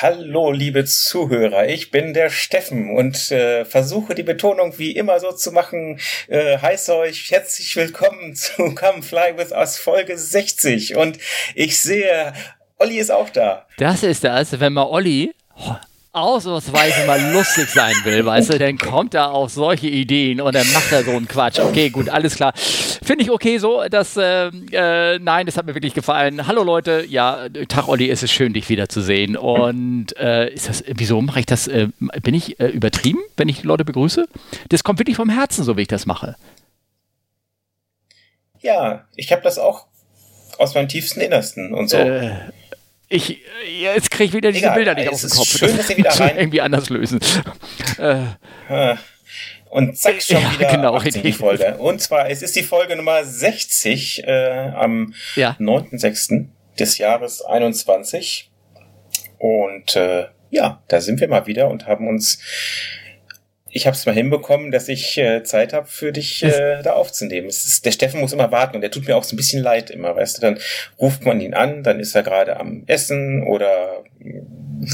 Hallo, liebe Zuhörer, ich bin der Steffen und äh, versuche die Betonung wie immer so zu machen. Äh, heiße euch herzlich willkommen zu Come Fly With Us Folge 60 und ich sehe, Olli ist auch da. Das ist das, wenn man Olli ausnahmsweise mal lustig sein will, weißt du, dann kommt er auf solche Ideen und dann macht er so einen Quatsch. Okay, gut, alles klar. Finde ich okay so, dass, äh, äh, nein, das hat mir wirklich gefallen. Hallo Leute, ja, Tag Olli, es ist schön, dich wiederzusehen. Und äh, ist das, wieso mache ich das, äh, bin ich äh, übertrieben, wenn ich Leute begrüße? Das kommt wirklich vom Herzen, so wie ich das mache. Ja, ich habe das auch aus meinem tiefsten Innersten und so. Äh, ich, jetzt kriege ich wieder diese Egal, Bilder nicht auf den Kopf. Schön, dass Sie wieder rein. irgendwie anders lösen. Äh. Und zack, schon ja, wieder genau, die Folge. Und zwar, es ist die Folge Nummer 60 äh, am ja. 9.6. des Jahres 21. Und äh, ja, da sind wir mal wieder und haben uns ich habe es mal hinbekommen, dass ich äh, Zeit habe für dich äh, da aufzunehmen. Ist, der Steffen muss immer warten und der tut mir auch so ein bisschen leid immer, weißt du. Dann ruft man ihn an, dann ist er gerade am Essen oder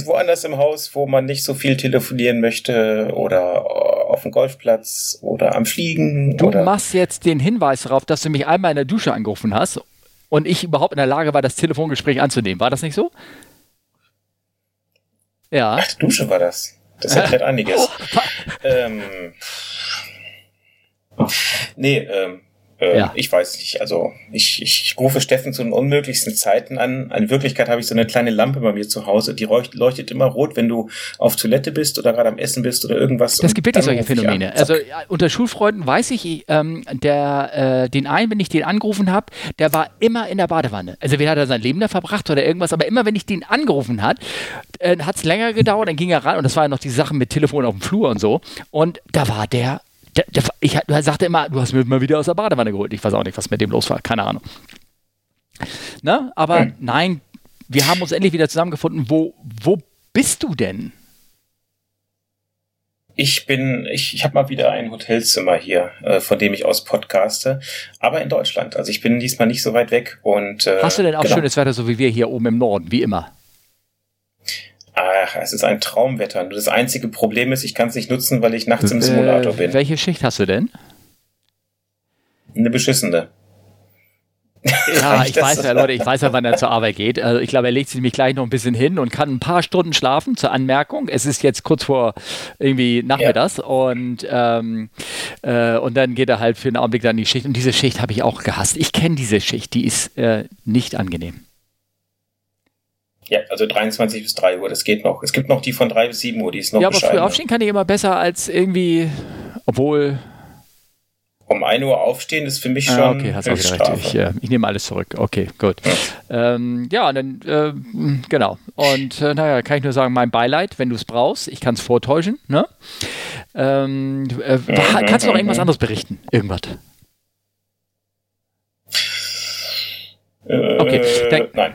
woanders im Haus, wo man nicht so viel telefonieren möchte oder auf dem Golfplatz oder am Fliegen. Du machst jetzt den Hinweis darauf, dass du mich einmal in der Dusche angerufen hast und ich überhaupt in der Lage war, das Telefongespräch anzunehmen. War das nicht so? Ja. Ach, Dusche war das. Das erklärt einiges. ähm, nee, ähm, äh, ja. Ich weiß nicht. Also ich, ich rufe Steffen zu den unmöglichsten Zeiten an. In Wirklichkeit habe ich so eine kleine Lampe bei mir zu Hause, die leuchtet immer rot, wenn du auf Toilette bist oder gerade am Essen bist oder irgendwas. Das gibt wirklich solche Phänomene. Also unter Schulfreunden weiß ich, ähm, der, äh, den einen, wenn ich den angerufen habe, der war immer in der Badewanne. Also wer hat er sein Leben da verbracht oder irgendwas, aber immer wenn ich den angerufen hat, äh, hat es länger gedauert, dann ging er ran und das war ja noch die Sachen mit Telefon auf dem Flur und so. Und da war der der, der, ich du sagte immer, du hast mich mal wieder aus der Badewanne geholt. Ich weiß auch nicht, was mit dem los war. Keine Ahnung. Ne? Aber hm. nein, wir haben uns endlich wieder zusammengefunden. Wo, wo bist du denn? Ich bin, ich, ich habe mal wieder ein Hotelzimmer hier, äh, von dem ich aus podcaste, aber in Deutschland. Also ich bin diesmal nicht so weit weg und. Äh, Hast du denn auch genau. schönes Wetter, so wie wir hier oben im Norden, wie immer? Ach, es ist ein Traumwetter. Nur das einzige Problem ist, ich kann es nicht nutzen, weil ich nachts im Simulator bin. Welche Schicht hast du denn? Eine beschissene. Ja, ich weiß ja, Leute, ich weiß ja, wann er zur Arbeit geht. Also ich glaube, er legt sich nämlich gleich noch ein bisschen hin und kann ein paar Stunden schlafen. Zur Anmerkung, es ist jetzt kurz vor irgendwie nachmittags ja. und, ähm, äh, und dann geht er halt für einen Augenblick dann die Schicht. Und diese Schicht habe ich auch gehasst. Ich kenne diese Schicht, die ist äh, nicht angenehm. Ja, also 23 bis 3 Uhr, das geht noch. Es gibt noch die von 3 bis 7 Uhr, die ist noch Ja, aber früh aufstehen kann ich immer besser als irgendwie, obwohl... Um 1 Uhr aufstehen ist für mich ah, schon. Ah, okay, hast auch wieder recht. Ich, äh, ich, nehme alles zurück. Okay, gut. Ja, ähm, ja dann, äh, genau. Und äh, naja, kann ich nur sagen, mein Beileid, wenn du es brauchst. Ich kann es vortäuschen. Ne? Ähm, äh, mhm, kannst du noch irgendwas mhm. anderes berichten? Irgendwas? Äh, okay, dann, nein.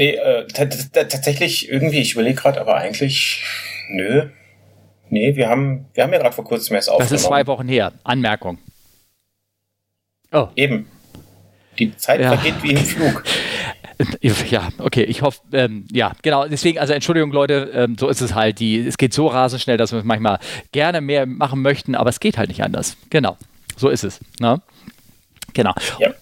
Nee, äh, tatsächlich irgendwie, ich überlege gerade, aber eigentlich, nö. Nee, wir haben, wir haben ja gerade vor kurzem erst aufgenommen. Das ist zwei Wochen her. Anmerkung. Oh. Eben. Die Zeit ja. vergeht wie im Flug. Ja, okay, ich hoffe, ähm, ja, genau, deswegen, also Entschuldigung, Leute, ähm, so ist es halt, die, es geht so rasend schnell, dass wir manchmal gerne mehr machen möchten, aber es geht halt nicht anders. Genau, so ist es. Ne? Genau. Ja.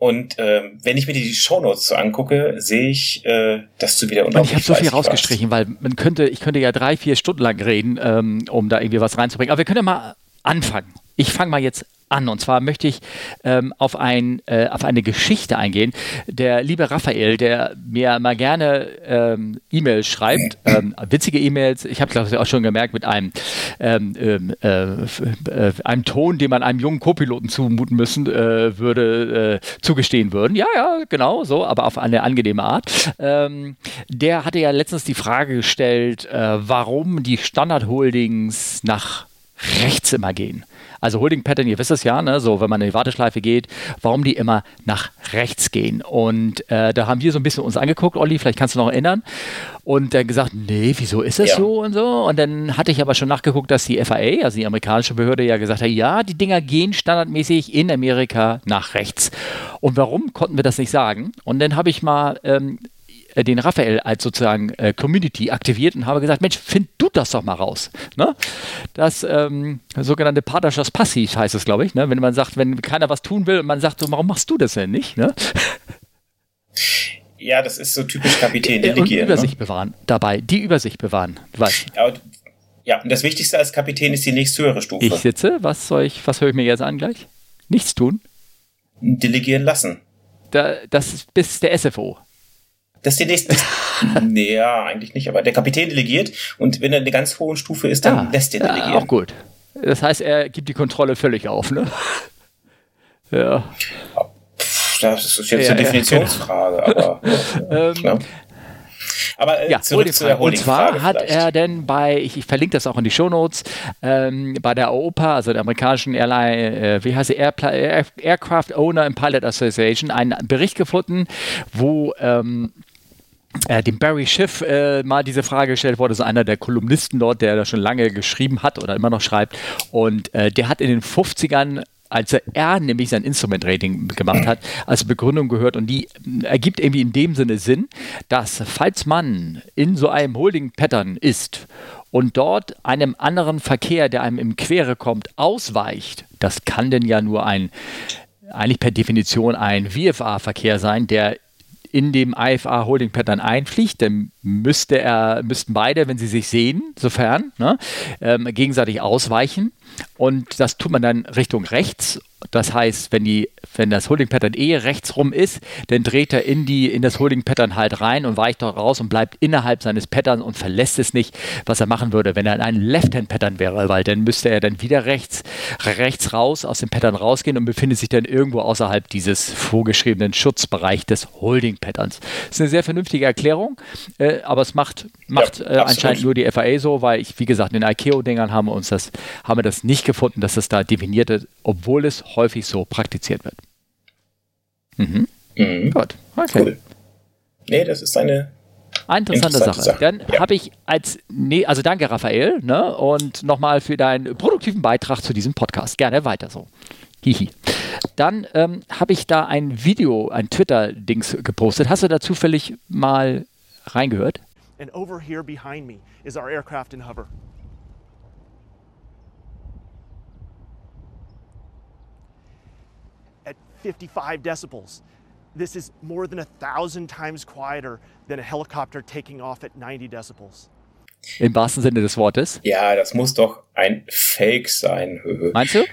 Und ähm, wenn ich mir die Shownotes so angucke, sehe ich, äh, dass du wieder unglaublich Und ich habe so viel rausgestrichen, warst. weil man könnte, ich könnte ja drei, vier Stunden lang reden, ähm, um da irgendwie was reinzubringen. Aber wir können ja mal anfangen. Ich fange mal jetzt an. Und zwar möchte ich ähm, auf, ein, äh, auf eine Geschichte eingehen. Der liebe Raphael, der mir mal gerne ähm, E-Mails schreibt, ähm, witzige E-Mails, ich habe es auch schon gemerkt, mit einem, ähm, ähm, äh, äh, einem Ton, den man einem jungen Co-Piloten zumuten müssen äh, würde, äh, zugestehen würden. Ja, ja, genau, so, aber auf eine angenehme Art. Ähm, der hatte ja letztens die Frage gestellt, äh, warum die Standard-Holdings nach rechts immer gehen. Also Holding Pattern, ihr wisst es ja, ne, so wenn man in die Warteschleife geht, warum die immer nach rechts gehen. Und äh, da haben wir so ein bisschen uns angeguckt, Olli, vielleicht kannst du noch erinnern. Und dann gesagt, nee, wieso ist das ja. so und so? Und dann hatte ich aber schon nachgeguckt, dass die FAA, also die amerikanische Behörde, ja gesagt hat, ja, die Dinger gehen standardmäßig in Amerika nach rechts. Und warum konnten wir das nicht sagen? Und dann habe ich mal ähm, äh, den Raphael als sozusagen äh, Community aktiviert und habe gesagt, Mensch, find du das doch mal raus. Ne? Das ähm, sogenannte Partnerschaft Passiv heißt es, glaube ich. Ne? Wenn man sagt, wenn keiner was tun will und man sagt, so, warum machst du das denn nicht? Ne? Ja, das ist so typisch Kapitän delegieren. Und ne? Übersicht ne? bewahren dabei, die Übersicht bewahren. Was? Ja, ja, und das Wichtigste als Kapitän ist die nächsthöhere Stufe. Ich sitze, was soll ich, was höre ich mir jetzt an gleich? Nichts tun? Delegieren lassen. Da, das ist bis der SFO. Das ist die nächste. nee, ja, eigentlich nicht, aber der Kapitän delegiert und wenn er eine ganz hohe Stufe ist, dann ja, lässt er delegieren. Ja, auch gut. Das heißt, er gibt die Kontrolle völlig auf, ne? ja. Das ist jetzt ja, eine Definitionsfrage, aber. ähm, ja. Aber äh, ja, zurück zu der Und zwar hat vielleicht. er denn bei, ich, ich, verlinke das auch in die Shownotes, ähm, bei der AOPA, also der amerikanischen Airline, äh, wie heißt sie, Air, Air, Aircraft Owner and Pilot Association, einen Bericht gefunden, wo ähm, äh, dem Barry Schiff äh, mal diese Frage gestellt wurde, so einer der Kolumnisten dort, der da schon lange geschrieben hat oder immer noch schreibt. Und äh, der hat in den 50ern als er nämlich sein Instrument-Rating gemacht hat, als Begründung gehört und die ergibt irgendwie in dem Sinne Sinn, dass falls man in so einem Holding-Pattern ist und dort einem anderen Verkehr, der einem im Quere kommt, ausweicht, das kann denn ja nur ein, eigentlich per Definition ein VFA-Verkehr sein, der in dem IFA Holding Pattern einfliegt, dann müsste er, müssten beide, wenn sie sich sehen, sofern, ne, ähm, gegenseitig ausweichen. Und das tut man dann Richtung rechts. Das heißt, wenn, die, wenn das Holding Pattern eh rechts rum ist, dann dreht er in, die, in das Holding Pattern halt rein und weicht dort raus und bleibt innerhalb seines Patterns und verlässt es nicht, was er machen würde, wenn er in einem Left-Hand Pattern wäre, weil dann müsste er dann wieder rechts, rechts raus aus dem Pattern rausgehen und befindet sich dann irgendwo außerhalb dieses vorgeschriebenen Schutzbereichs des Holding Patterns. Das ist eine sehr vernünftige Erklärung, äh, aber es macht, macht ja, äh, anscheinend nur die FAA so, weil ich, wie gesagt, in den ICAO-Dingern haben wir uns das, haben wir das nicht gefunden, dass das da definiert ist, obwohl es häufig so praktiziert wird. Mhm. Mhm. Gut, okay. Cool. Nee, das ist eine Interessante, Interessante Sache. Sache. Dann ja. habe ich als, nee, also danke Raphael, ne, und nochmal für deinen produktiven Beitrag zu diesem Podcast. Gerne weiter so. Hihi. Dann ähm, habe ich da ein Video, ein Twitter-Dings gepostet. Hast du da zufällig mal reingehört? And over here behind me is our aircraft in hover. At 55 decibels. This is more than a thousand times quieter than a helicopter taking off at 90 decibels. Im wahrsten Sinne des Wortes. Ja, das muss doch ein Fake sein. Meinst du?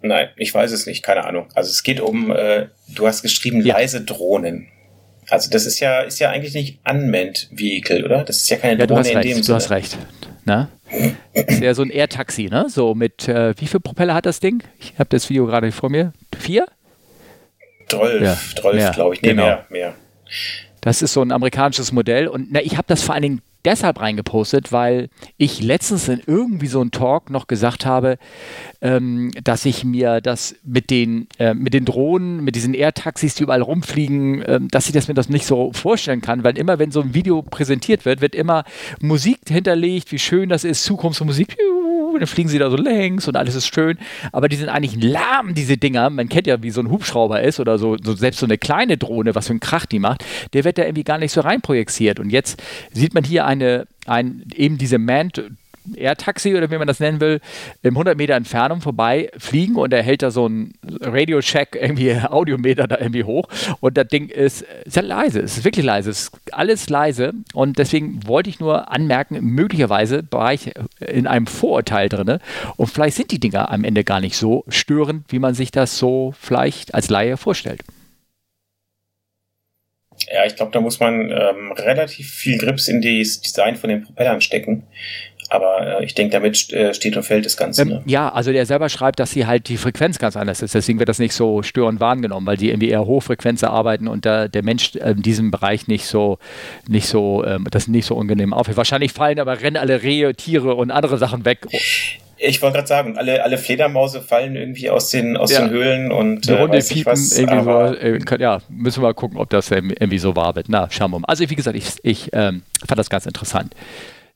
Nein, ich weiß es nicht, keine Ahnung. Also es geht um, äh, du hast geschrieben, ja. leise Drohnen. Also das ist ja, ist ja eigentlich nicht Unmanned Vehicle, oder? Das ist ja keine ja, Drohne in recht, dem du Sinne. Du hast recht. Na? ist ja so ein Air-Taxi, ne? So mit, äh, wie viele Propeller hat das Ding? Ich habe das Video gerade vor mir. Vier? Zwölf, ja, zwölf, glaube ich. Nee, genau. mehr, mehr. Das ist so ein amerikanisches Modell und na, ich habe das vor allen Dingen deshalb reingepostet, weil ich letztens in irgendwie so einem Talk noch gesagt habe, ähm, dass ich mir das mit den, äh, mit den Drohnen, mit diesen Air-Taxis, die überall rumfliegen, äh, dass ich das mir das nicht so vorstellen kann, weil immer, wenn so ein Video präsentiert wird, wird immer Musik hinterlegt, wie schön das ist, Zukunftsmusik, dann fliegen sie da so längs und alles ist schön, aber die sind eigentlich lahm, diese Dinger. Man kennt ja, wie so ein Hubschrauber ist oder so, so selbst so eine kleine Drohne, was für einen Krach die macht, der wird da irgendwie gar nicht so reinprojiziert. Und jetzt sieht man hier eine, ein, eben diese Manned Air-Taxi oder wie man das nennen will, im 100 Meter Entfernung vorbei fliegen und er hält da so ein Radio-Check, irgendwie Audiometer da irgendwie hoch und das Ding ist sehr leise, es ist wirklich leise, es ist alles leise und deswegen wollte ich nur anmerken, möglicherweise war ich in einem Vorurteil drin und vielleicht sind die Dinger am Ende gar nicht so störend, wie man sich das so vielleicht als Laie vorstellt. Ja, ich glaube, da muss man ähm, relativ viel Grips in das Design von den Propellern stecken. Aber äh, ich denke, damit äh, steht und fällt das Ganze. Ähm, ne? Ja, also der selber schreibt, dass sie halt die Frequenz ganz anders ist. Deswegen wird das nicht so störend wahrgenommen, weil die irgendwie eher Hochfrequenz arbeiten und der, der Mensch äh, in diesem Bereich nicht so, nicht so, ähm, das nicht so unangenehm aufhört. Wahrscheinlich fallen aber rennen alle Rehe, Tiere und andere Sachen weg. Ich wollte gerade sagen, alle, alle Fledermause fallen irgendwie aus den, aus ja. den Höhlen und äh, Runde piepen, was, irgendwie so, äh, ja, müssen wir mal gucken, ob das irgendwie so wahr wird. Na, schauen wir mal. Also wie gesagt, ich, ich ähm, fand das ganz interessant.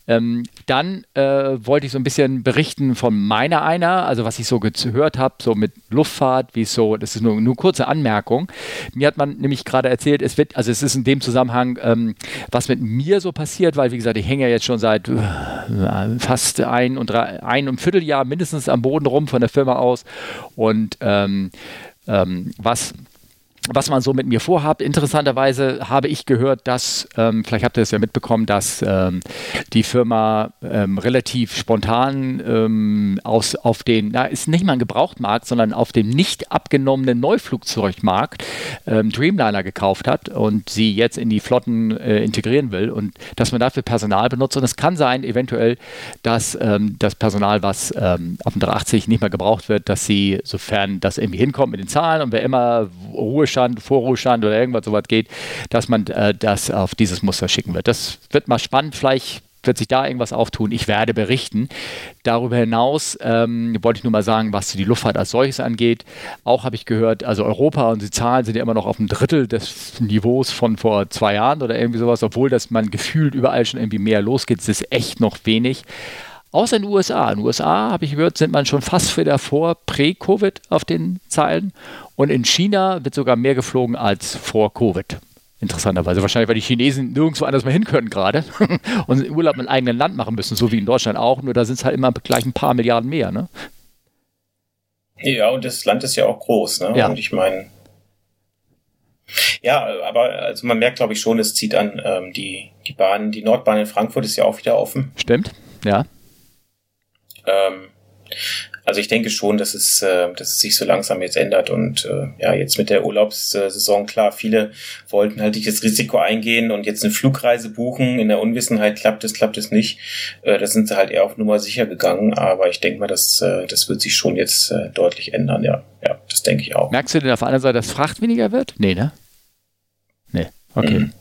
Ähm, dann äh, wollte ich so ein bisschen berichten von meiner einer, also was ich so gehört habe, so mit Luftfahrt, wie es so, das ist nur eine kurze Anmerkung. Mir hat man nämlich gerade erzählt, es wird, also es ist in dem Zusammenhang, ähm, was mit mir so passiert, weil wie gesagt, ich hänge ja jetzt schon seit äh, fast ein und drei, ein und Vierteljahr mindestens am Boden rum von der Firma aus und ähm, ähm was was man so mit mir vorhat. Interessanterweise habe ich gehört, dass, ähm, vielleicht habt ihr es ja mitbekommen, dass ähm, die Firma ähm, relativ spontan ähm, aus, auf den, na, ist nicht mal ein Gebrauchtmarkt, sondern auf dem nicht abgenommenen Neuflugzeugmarkt ähm, Dreamliner gekauft hat und sie jetzt in die Flotten äh, integrieren will und dass man dafür Personal benutzt. Und es kann sein, eventuell, dass ähm, das Personal, was auf dem 380 nicht mehr gebraucht wird, dass sie, sofern das irgendwie hinkommt mit den Zahlen und wer immer Ruhestand Ruhestand, Vorruhestand oder irgendwas sowas geht, dass man äh, das auf dieses Muster schicken wird. Das wird mal spannend, vielleicht wird sich da irgendwas auftun. Ich werde berichten. Darüber hinaus ähm, wollte ich nur mal sagen, was die Luftfahrt als solches angeht. Auch habe ich gehört, also Europa und die Zahlen sind ja immer noch auf einem Drittel des Niveaus von vor zwei Jahren oder irgendwie sowas, obwohl das man gefühlt überall schon irgendwie mehr losgeht. Es ist echt noch wenig. Außer in den USA. In den USA, habe ich gehört, sind man schon fast wieder vor Prä-Covid auf den Zeilen. Und in China wird sogar mehr geflogen als vor Covid. Interessanterweise. Wahrscheinlich, weil die Chinesen nirgendwo anders mehr hin können gerade und Urlaub im eigenen Land machen müssen, so wie in Deutschland auch. Nur da sind es halt immer gleich ein paar Milliarden mehr. Ne? Ja, und das Land ist ja auch groß. Ne? Ja. Und ich meine, ja, aber also man merkt, glaube ich, schon, es zieht an. Ähm, die, die Bahn, die Nordbahn in Frankfurt ist ja auch wieder offen. Stimmt, ja. Ähm, also ich denke schon, dass es, äh, dass es sich so langsam jetzt ändert und äh, ja, jetzt mit der Urlaubssaison, klar, viele wollten halt nicht das Risiko eingehen und jetzt eine Flugreise buchen. In der Unwissenheit klappt es, klappt es nicht. Äh, da sind sie halt eher auf Nummer sicher gegangen, aber ich denke mal, das, äh, das wird sich schon jetzt äh, deutlich ändern, ja. Ja, das denke ich auch. Merkst du denn auf der anderen Seite, dass Fracht weniger wird? Nee, ne? Nee, okay. Mhm.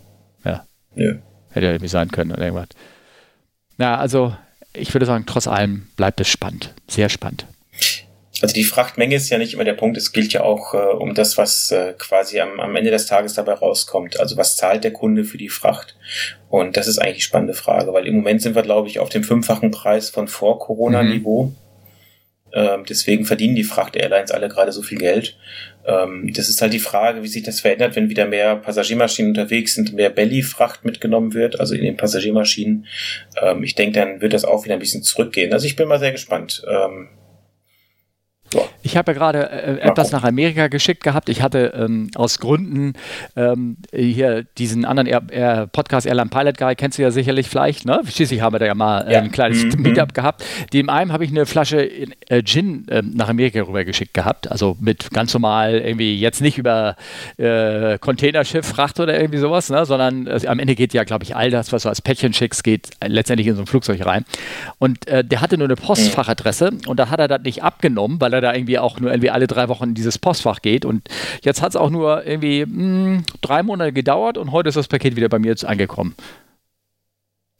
Ja. Nö. Hätte ja irgendwie sein können oder irgendwas. Na, also ich würde sagen, trotz allem bleibt es spannend, sehr spannend. Also die Frachtmenge ist ja nicht immer der Punkt, es gilt ja auch äh, um das, was äh, quasi am, am Ende des Tages dabei rauskommt. Also was zahlt der Kunde für die Fracht? Und das ist eigentlich die spannende Frage, weil im Moment sind wir, glaube ich, auf dem fünffachen Preis von vor Corona-Niveau. Mhm. Ähm, deswegen verdienen die Fracht-Airlines alle gerade so viel Geld. Ähm, das ist halt die Frage, wie sich das verändert, wenn wieder mehr Passagiermaschinen unterwegs sind, mehr Belly-Fracht mitgenommen wird, also in den Passagiermaschinen. Ähm, ich denke, dann wird das auch wieder ein bisschen zurückgehen. Also ich bin mal sehr gespannt. Ähm, ich habe ja gerade äh, etwas nach Amerika geschickt gehabt. Ich hatte ähm, aus Gründen ähm, hier diesen anderen Air, Air Podcast Airline Pilot Guy, kennst du ja sicherlich vielleicht, ne? Schließlich haben wir da ja mal äh, ja. ein kleines mhm. Meetup gehabt. Dem einen habe ich eine Flasche äh, Gin äh, nach Amerika rüber geschickt gehabt. Also mit ganz normal irgendwie jetzt nicht über äh, Containerschiff, Fracht oder irgendwie sowas, ne? sondern äh, am Ende geht ja, glaube ich, all das, was du als Päckchen schickst, geht letztendlich in so ein Flugzeug rein. Und der hatte nur eine Postfachadresse und da hat er das nicht abgenommen, weil er da irgendwie auch nur irgendwie alle drei Wochen in dieses Postfach geht. Und jetzt hat es auch nur irgendwie mh, hm, drei Monate gedauert und heute ist das Paket wieder bei mir jetzt angekommen.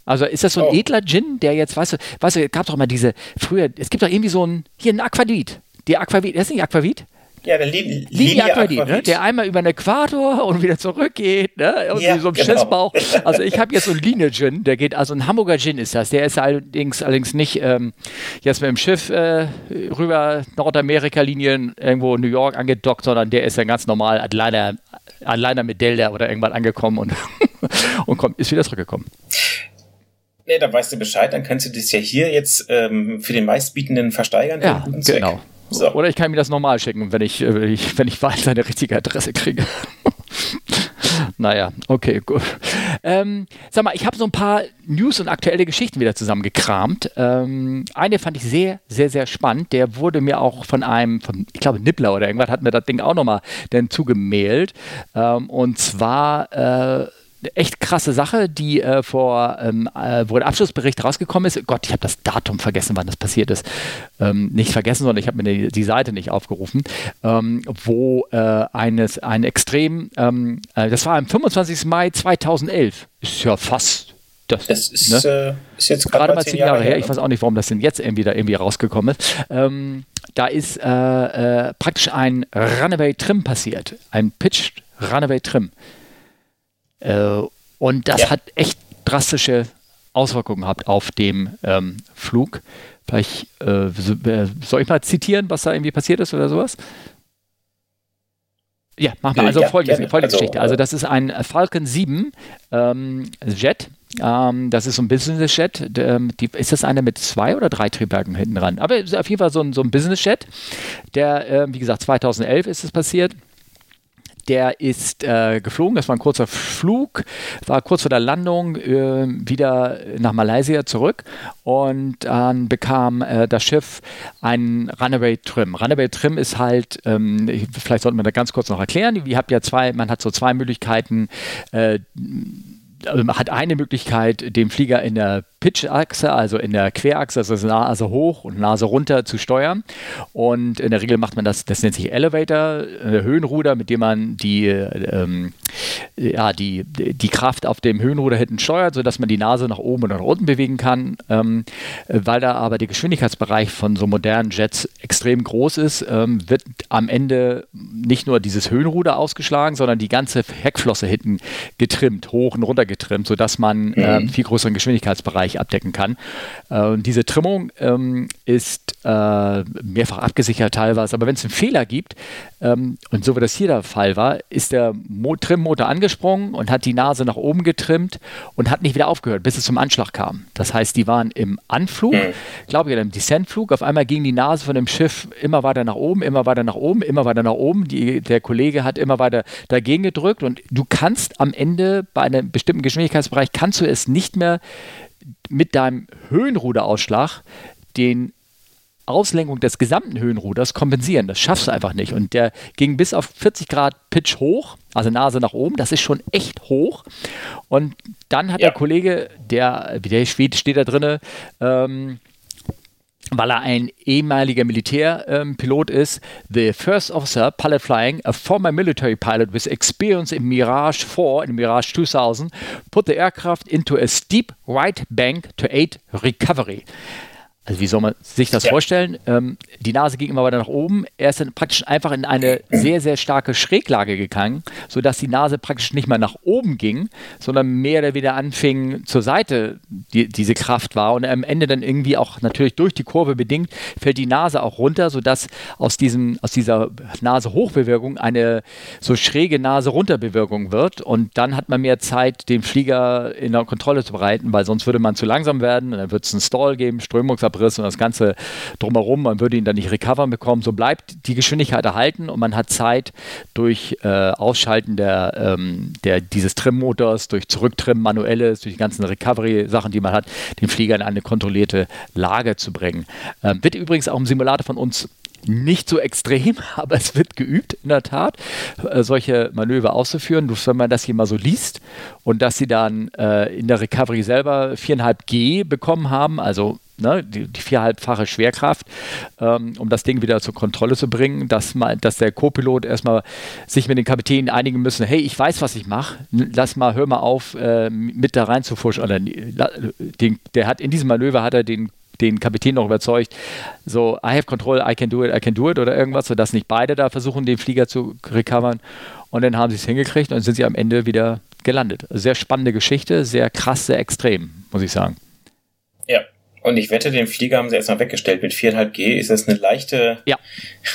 Also ist das so ein oh. edler Gin, der jetzt, weißt du, weißt du, gab doch mal diese, früher, es gibt doch irgendwie so ein, hier ein Aquavit. Die Aquavit, das ist nicht Aquavit? Ja, der Lin Linie Aquavit, ne? der einmal über den Äquator und wieder zurückgeht, ne? Irgendwie ja, so ein genau. Schissbauch. Also ich habe jetzt so einen Linie-Gin, der geht, also ein Hamburger Gin ist das. Der ist allerdings, allerdings nicht ähm, jetzt mit dem Schiff äh, rüber Nordamerika-Linien irgendwo in New York angedockt, sondern der ist ja ganz normal Atlanta, Atlanta mit Delta oder irgendwann angekommen und, und kommt, ist wieder zurückgekommen. Nee, dann weißt du Bescheid, dann kannst du das ja hier jetzt ähm, für den meistbietenden versteigern. Ja, genau. So. Oder ich kann mir das normal schicken, wenn ich, wenn ich, wenn ich richtige Adresse kriege. naja, okay, gut. Ähm, sag mal, ich habe so ein paar News und aktuelle Geschichten wieder zusammengekramt. Ähm, eine fand ich sehr, sehr, sehr spannend. Der wurde mir auch von einem, von, ich glaube, Nippler oder irgendwas, hat mir das Ding auch nochmal dann zugemailt. Ähm, und zwar äh, echt krasse Sache, die äh, vor, ähm, äh, wo der Abschlussbericht rausgekommen ist. Gott, ich habe das Datum vergessen, wann das passiert ist. Ähm, nicht vergessen, sondern ich habe mir die, die, Seite nicht aufgerufen, ähm, wo äh, eines, ein extrem, ähm, äh, das war am 25. Mai 2011. Ist ja fast das, das ist, ne? äh, ist, jetzt gerade mal zehn Jahre, Jahre her. Ich weiß auch nicht, warum das denn jetzt irgendwie da irgendwie rausgekommen ist. Ähm, da ist äh, praktisch ein Runaway Trim passiert. Ein Pitch Runaway Trim. Äh, und das ja. hat echt drastische Auswirkungen hat auf dem ähm, Flug. Vielleicht äh, soll ich mal zitieren, was da irgendwie passiert ist oder sowas? Ja, mach mal. Also ja, folgende, folgende also, Geschichte. Also das ist ein Falcon 7 ähm, Jet. Ähm, das ist so ein Business Jet. Ähm, die, ist das eine mit zwei oder drei Triebwerken hinten dran? Aber auf jeden Fall so ein, so ein Business Jet. Der, äh, wie gesagt, 2011 ist es passiert der ist äh, geflogen, das war ein kurzer Flug, war kurz vor der Landung äh, wieder nach Malaysia zurück und dann bekam äh, das Schiff einen Runaway Trim. Runaway Trim ist halt, ähm, vielleicht sollten wir da ganz kurz noch erklären, ihr habt ja zwei, man hat so zwei Möglichkeiten, äh, hat eine Möglichkeit, den Flieger in der Pitch-Achse, also in der Querachse, also Nase hoch und Nase runter zu steuern. Und in der Regel macht man das, das nennt sich Elevator, Höhenruder, mit dem man die, ähm, ja, die, die Kraft auf dem Höhenruder hinten steuert, sodass man die Nase nach oben oder nach unten bewegen kann. Ähm, weil da aber der Geschwindigkeitsbereich von so modernen Jets extrem groß ist, ähm, wird am Ende nicht nur dieses Höhenruder ausgeschlagen, sondern die ganze Heckflosse hinten getrimmt, hoch und runter getrimmt, sodass man mhm. ähm, viel größeren Geschwindigkeitsbereich abdecken kann. Äh, diese Trimmung ähm, ist äh, mehrfach abgesichert teilweise, aber wenn es einen Fehler gibt, ähm, und so wie das hier der Fall war, ist der Mo Trimmmotor angesprungen und hat die Nase nach oben getrimmt und hat nicht wieder aufgehört, bis es zum Anschlag kam. Das heißt, die waren im Anflug, mhm. glaube ich, im Descentflug. Auf einmal ging die Nase von dem Schiff immer weiter nach oben, immer weiter nach oben, immer weiter nach oben. Die, der Kollege hat immer weiter dagegen gedrückt und du kannst am Ende bei einem bestimmten Geschwindigkeitsbereich kannst du es nicht mehr mit deinem Höhenruderausschlag den Auslenkung des gesamten Höhenruders kompensieren. Das schaffst du einfach nicht. Und der ging bis auf 40 Grad Pitch hoch, also Nase nach oben. Das ist schon echt hoch. Und dann hat ja. der Kollege, der, der steht, steht da drin, ähm, weil er ein ehemaliger Militärpilot ähm, ist. The first officer, pilot flying, a former military pilot with experience in Mirage 4 and Mirage 2000, put the aircraft into a steep right bank to aid recovery. Also wie soll man sich das ja. vorstellen? Ähm, die Nase ging immer weiter nach oben. Er ist dann praktisch einfach in eine sehr, sehr starke Schräglage gegangen, sodass die Nase praktisch nicht mehr nach oben ging, sondern mehr oder weniger anfing zur Seite die, diese Kraft war. Und am Ende dann irgendwie auch natürlich durch die Kurve bedingt, fällt die Nase auch runter, sodass aus, diesem, aus dieser Nase-Hochbewegung eine so schräge Nase-Runterbewegung wird. Und dann hat man mehr Zeit, den Flieger in der Kontrolle zu bereiten, weil sonst würde man zu langsam werden. Und dann wird es einen Stall geben, Strömungsabbrüche Abriss und das Ganze drumherum, man würde ihn dann nicht recovern bekommen. So bleibt die Geschwindigkeit erhalten und man hat Zeit durch äh, Ausschalten der, ähm, der, dieses Trim-Motors, durch Zurücktrimmen manuelles, durch die ganzen Recovery-Sachen, die man hat, den Flieger in eine kontrollierte Lage zu bringen. Ähm, wird übrigens auch im Simulator von uns nicht so extrem, aber es wird geübt, in der Tat, äh, solche Manöver auszuführen. Wenn man das hier mal so liest und dass sie dann äh, in der Recovery selber 4,5 G bekommen haben, also ne, die, die, viereinhalbfache Schwerkraft, ähm, um das Ding wieder zur Kontrolle zu bringen, dass, mal, dass der Co-Pilot erstmal sich mit den Kapitänen einigen müssen, hey, ich weiß, was ich mache, lass mal, hör mal auf, äh, mit da rein zu fuschen. Oder, den, der hat in diesem Manöver hat er den den Kapitän noch überzeugt, so, I have control, I can do it, I can do it oder irgendwas, sodass nicht beide da versuchen, den Flieger zu recovern. Und dann haben sie es hingekriegt und sind sie am Ende wieder gelandet. Sehr spannende Geschichte, sehr krass, sehr extrem, muss ich sagen. Ja, und ich wette, den Flieger haben sie erstmal weggestellt. Mit 4,5 G ist das eine leichte ja.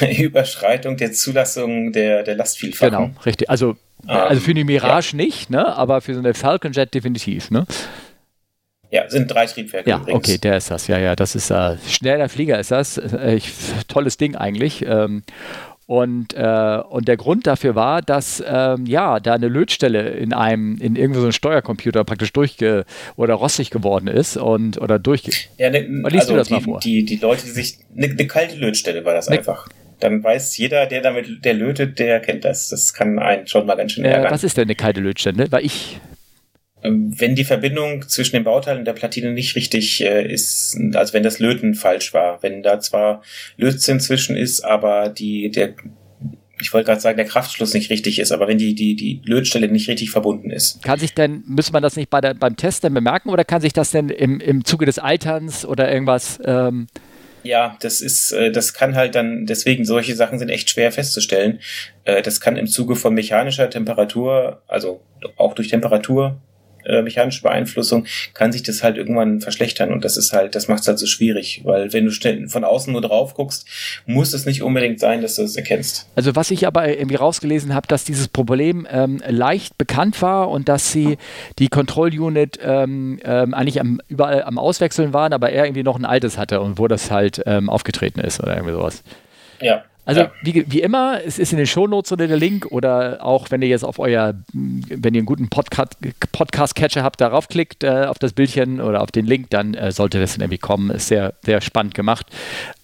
Überschreitung der Zulassung der, der Lastvielfachung. Genau, richtig. Also, ähm, also für die Mirage ja. nicht, ne? aber für so eine Falcon Jet definitiv. Ne? Ja, sind drei Triebwerke. Ja, übrigens. okay, der ist das. Ja, ja, das ist äh, schneller Flieger ist das. Äh, ich, tolles Ding eigentlich. Ähm, und, äh, und der Grund dafür war, dass ähm, ja, da eine Lötstelle in einem, in irgendwie so einem Steuercomputer praktisch durchge oder rostig geworden ist und oder durchge. Ja, ne, liest also du das die, mal vor? Die, die Leute, die sich. Eine ne kalte Lötstelle war das ne, einfach dann weiß jeder, der damit, der lötet, der kennt das. Das kann einen schon mal ganz schön ärgern. Äh, was ist denn eine kalte Lötstelle? Weil ich wenn die Verbindung zwischen dem Bauteil und der Platine nicht richtig äh, ist, also wenn das Löten falsch war, wenn da zwar Lötzinn zwischen ist, aber die, der, ich wollte gerade sagen, der Kraftschluss nicht richtig ist, aber wenn die, die, die Lötstelle nicht richtig verbunden ist. Kann sich denn, müsste man das nicht bei der, beim Test dann bemerken oder kann sich das denn im, im Zuge des Alterns oder irgendwas ähm ja, das ist, äh, das kann halt dann, deswegen solche Sachen sind echt schwer festzustellen. Äh, das kann im Zuge von mechanischer Temperatur, also auch durch Temperatur äh, mechanische Beeinflussung, kann sich das halt irgendwann verschlechtern und das ist halt, das macht es halt so schwierig, weil wenn du von außen nur drauf guckst, muss es nicht unbedingt sein, dass du es erkennst. Also was ich aber irgendwie rausgelesen habe, dass dieses Problem ähm, leicht bekannt war und dass sie die Control-Unit ähm, ähm, eigentlich am, überall am Auswechseln waren, aber er irgendwie noch ein altes hatte und wo das halt ähm, aufgetreten ist oder irgendwie sowas. Ja. Also ja. wie, wie, immer, es ist in den Shownotes oder der Link oder auch wenn ihr jetzt auf euer, wenn ihr einen guten Podcast-Catcher habt, darauf klickt, äh, auf das Bildchen oder auf den Link, dann äh, sollte das irgendwie kommen. Ist sehr, sehr spannend gemacht.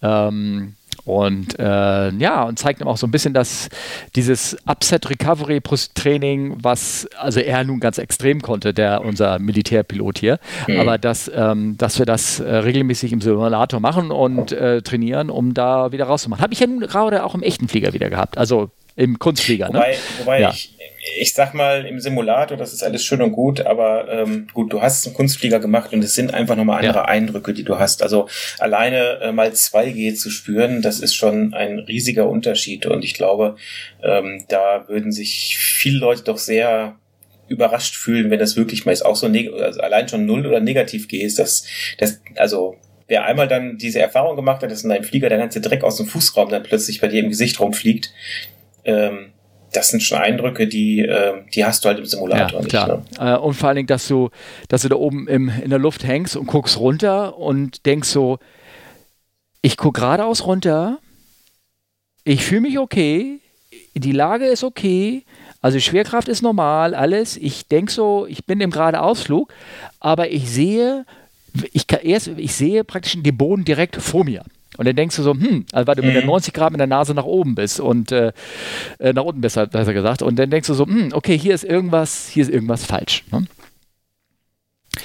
Ähm, und äh, ja, und zeigt ihm auch so ein bisschen, dass dieses Upset Recovery Training, was also er nun ganz extrem konnte, der unser Militärpilot hier, mhm. aber dass, ähm, dass wir das äh, regelmäßig im Simulator machen und äh, trainieren, um da wieder rauszumachen. Habe ich ja nun gerade auch im echten Flieger wieder gehabt. Also im Kunstflieger. Wobei, ne? wobei ja. ich, ich sag mal, im Simulator, das ist alles schön und gut, aber ähm, gut, du hast einen Kunstflieger gemacht und es sind einfach nochmal andere ja. Eindrücke, die du hast. Also alleine äh, mal 2G zu spüren, das ist schon ein riesiger Unterschied und ich glaube, ähm, da würden sich viele Leute doch sehr überrascht fühlen, wenn das wirklich mal ist. Auch so also allein schon null oder negativ G ist, das, das, also wer einmal dann diese Erfahrung gemacht hat, dass in einem Flieger der ganze Dreck aus dem Fußraum dann plötzlich bei dir im Gesicht rumfliegt, ähm, das sind schon Eindrücke, die, äh, die hast du halt im Simulator ja, klar. nicht. Ne? Äh, und vor allen Dingen, dass du, dass du da oben im, in der Luft hängst und guckst runter und denkst so, ich gucke geradeaus runter, ich fühle mich okay, die Lage ist okay, also Schwerkraft ist normal, alles. Ich denke so, ich bin im geradeausflug, aber ich sehe, ich, kann erst, ich sehe praktisch den Boden direkt vor mir. Und dann denkst du so, hm, also weil du mhm. mit der 90 Grad mit der Nase nach oben bist und äh, äh, nach unten besser, besser gesagt. Und dann denkst du so, hm, okay, hier ist irgendwas, hier ist irgendwas falsch. Ne?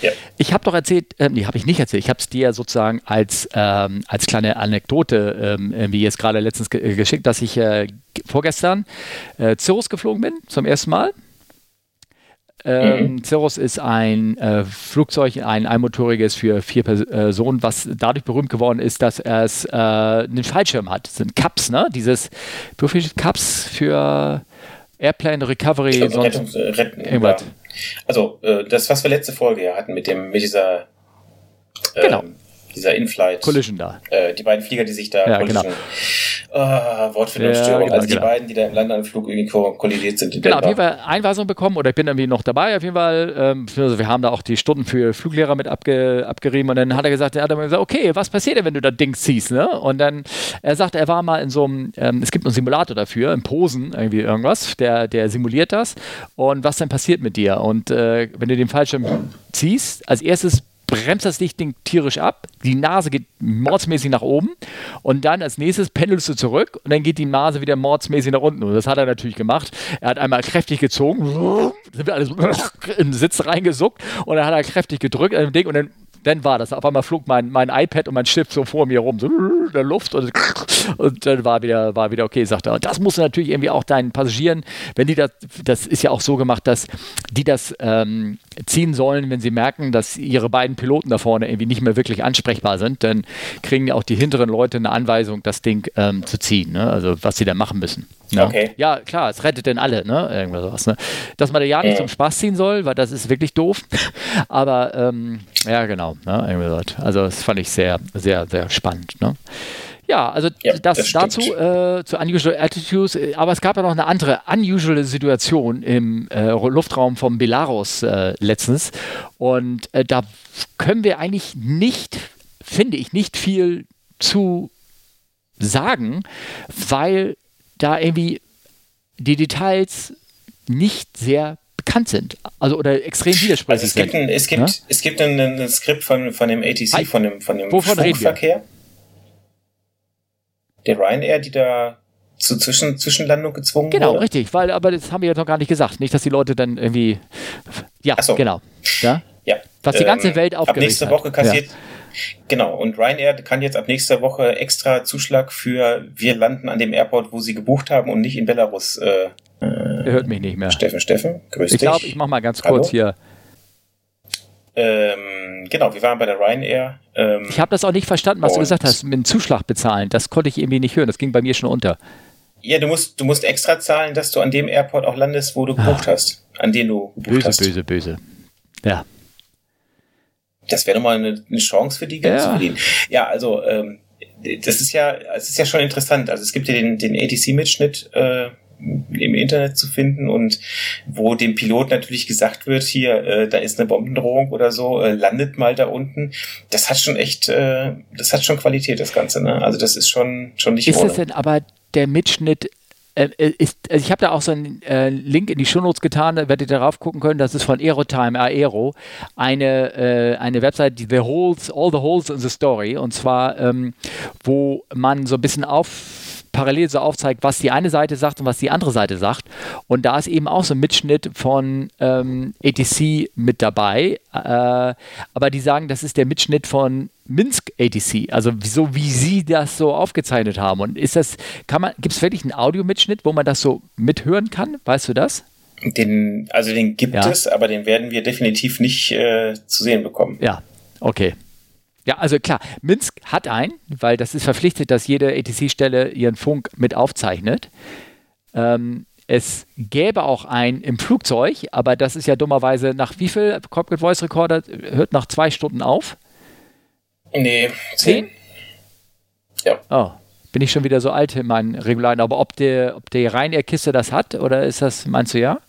Ja. Ich habe doch erzählt, äh, nee, habe ich nicht erzählt, ich habe es dir sozusagen als, ähm, als kleine Anekdote, ähm, wie jetzt gerade letztens ge geschickt, dass ich äh, vorgestern äh, Cirrus geflogen bin, zum ersten Mal. Ähm, mhm. Cirrus ist ein äh, Flugzeug, ein einmotoriges für vier Personen, was dadurch berühmt geworden ist, dass es äh, einen Fallschirm hat. Das sind Cups, ne? Dieses, viele Cups für Airplane Recovery? Glaub, sonst, Rettungs, Retten, ja. Also, äh, das, was wir letzte Folge ja hatten mit dem, mit dieser, genau. Dieser In-Flight. Collision da. Äh, die beiden Flieger, die sich da ja, Collision. Genau. Ah, Wortfindungsstörung. Ja, genau, also die genau. beiden, die da im Landeanflug irgendwie kollidiert sind. Genau, auf jeden Fall Einweisung bekommen oder ich bin irgendwie noch dabei, auf jeden Fall. Ähm, also wir haben da auch die Stunden für Fluglehrer mit abge, abgerieben und dann hat er gesagt, er hat dann gesagt, okay, was passiert denn, wenn du das Ding ziehst, ne? Und dann, er sagt, er war mal in so einem, ähm, es gibt einen Simulator dafür, in Posen, irgendwie irgendwas, der, der simuliert das und was dann passiert mit dir. Und äh, wenn du den Fallschirm ziehst, als erstes bremst das Ding tierisch ab, die Nase geht mordsmäßig nach oben und dann als nächstes pendelst du zurück und dann geht die Nase wieder mordsmäßig nach unten. Und das hat er natürlich gemacht. Er hat einmal kräftig gezogen, sind wir alles den Sitz reingesuckt und dann hat er kräftig gedrückt an dem Ding und dann dann war das. Auf einmal flog mein, mein iPad und mein Stift so vor mir rum, so in der Luft und, und dann war wieder, war wieder okay, sagt er. Und das musst du natürlich irgendwie auch deinen Passagieren, wenn die das, das ist ja auch so gemacht, dass die das ähm, ziehen sollen, wenn sie merken, dass ihre beiden Piloten da vorne irgendwie nicht mehr wirklich ansprechbar sind, dann kriegen ja auch die hinteren Leute eine Anweisung, das Ding ähm, zu ziehen, ne? also was sie da machen müssen. Ne? Okay. Ja, klar, es rettet denn alle, ne? Irgendwas sowas, ne? Dass man da ja nicht äh. zum Spaß ziehen soll, weil das ist wirklich doof. Aber ähm, ja, genau. Ne? Irgendwie Also das fand ich sehr, sehr, sehr spannend. Ne? Ja, also ja, das, das dazu äh, zu Unusual Attitudes. Aber es gab ja noch eine andere unusual Situation im äh, Luftraum von Belarus äh, letztens. Und äh, da können wir eigentlich nicht, finde ich, nicht viel zu sagen, weil da irgendwie die Details nicht sehr bekannt sind. Also oder extrem widersprüchlich also es gibt sind. Ein, es gibt, ja? es gibt ein, ein, Skript von, von dem ATC, von dem, von dem Flugverkehr. Der Ryanair, die da zur Zwischen Zwischenlandung gezwungen genau, wurde. Genau, richtig, weil aber das haben wir ja noch gar nicht gesagt. Nicht, dass die Leute dann irgendwie. Ja, so. genau. Ja? ja. Was die ganze ähm, Welt aufgeregt Ab nächste Woche kassiert. Ja. Genau, und Ryanair kann jetzt ab nächster Woche extra Zuschlag für wir landen an dem Airport, wo sie gebucht haben und nicht in Belarus äh, er hört mich nicht mehr. Steffen, Steffen, grüß ich dich. Ich glaube, ich mache mal ganz kurz hier. Ähm, genau, wir waren bei der Ryanair. Ähm, ich habe das auch nicht verstanden, was du gesagt hast, mit dem Zuschlag bezahlen. Das konnte ich irgendwie nicht hören. Das ging bei mir schon unter. Ja, du musst, du musst extra zahlen, dass du an dem Airport auch landest, wo du gebucht ah. hast. An dem du gebucht böse, hast. Böse, böse, böse. Ja. Das wäre nochmal eine, eine Chance für die Geld ja. zu verdienen. Ja, also ähm, das ist ja, es ist ja schon interessant. Also es gibt ja den, den ATC-Mitschnitt äh, im Internet zu finden und wo dem Pilot natürlich gesagt wird, hier, äh, da ist eine Bombendrohung oder so, äh, landet mal da unten. Das hat schon echt, äh, das hat schon Qualität, das Ganze. Ne? Also das ist schon, schon nicht Ist ohne. das denn aber der Mitschnitt äh, äh, ist, also ich habe da auch so einen äh, Link in die Shownotes getan, da werdet ihr darauf gucken können. Das ist von Aerotime, Aero, eine, äh, eine Website, die The Holes, All the Holes in the Story. Und zwar, ähm, wo man so ein bisschen auf parallel so aufzeigt, was die eine Seite sagt und was die andere Seite sagt. Und da ist eben auch so ein Mitschnitt von ähm, ATC mit dabei. Äh, aber die sagen, das ist der Mitschnitt von Minsk ATC, also so wie sie das so aufgezeichnet haben. Und ist das, kann man, gibt es wirklich einen Audiomitschnitt, wo man das so mithören kann? Weißt du das? Den, also den gibt ja. es, aber den werden wir definitiv nicht äh, zu sehen bekommen. Ja, okay. Ja, also klar, Minsk hat einen, weil das ist verpflichtet, dass jede ATC-Stelle ihren Funk mit aufzeichnet. Ähm, es gäbe auch einen im Flugzeug, aber das ist ja dummerweise nach wie viel Cockpit Voice Recorder hört nach zwei Stunden auf? Nee, zehn. Ja. Oh, bin ich schon wieder so alt in meinen Regularen. Aber ob der, ob der Ryanair-Kiste das hat oder ist das, meinst du ja?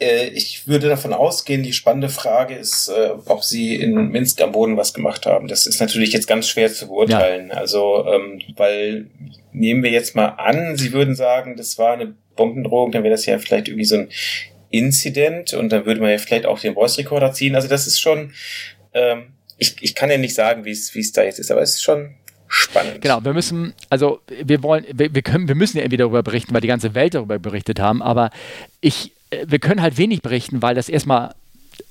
Äh, ich würde davon ausgehen, die spannende Frage ist, äh, ob sie in Minsk am Boden was gemacht haben. Das ist natürlich jetzt ganz schwer zu beurteilen. Ja. Also, ähm, weil nehmen wir jetzt mal an, sie würden sagen, das war eine Bombendrohung, dann wäre das ja vielleicht irgendwie so ein Incident und dann würde man ja vielleicht auch den Voice Recorder ziehen. Also das ist schon, ähm, ich, ich kann ja nicht sagen, wie es wie es da jetzt ist, aber es ist schon spannend. Genau, wir müssen, also wir wollen, wir, wir können, wir müssen ja irgendwie darüber berichten, weil die ganze Welt darüber berichtet haben, aber ich wir können halt wenig berichten, weil das erstmal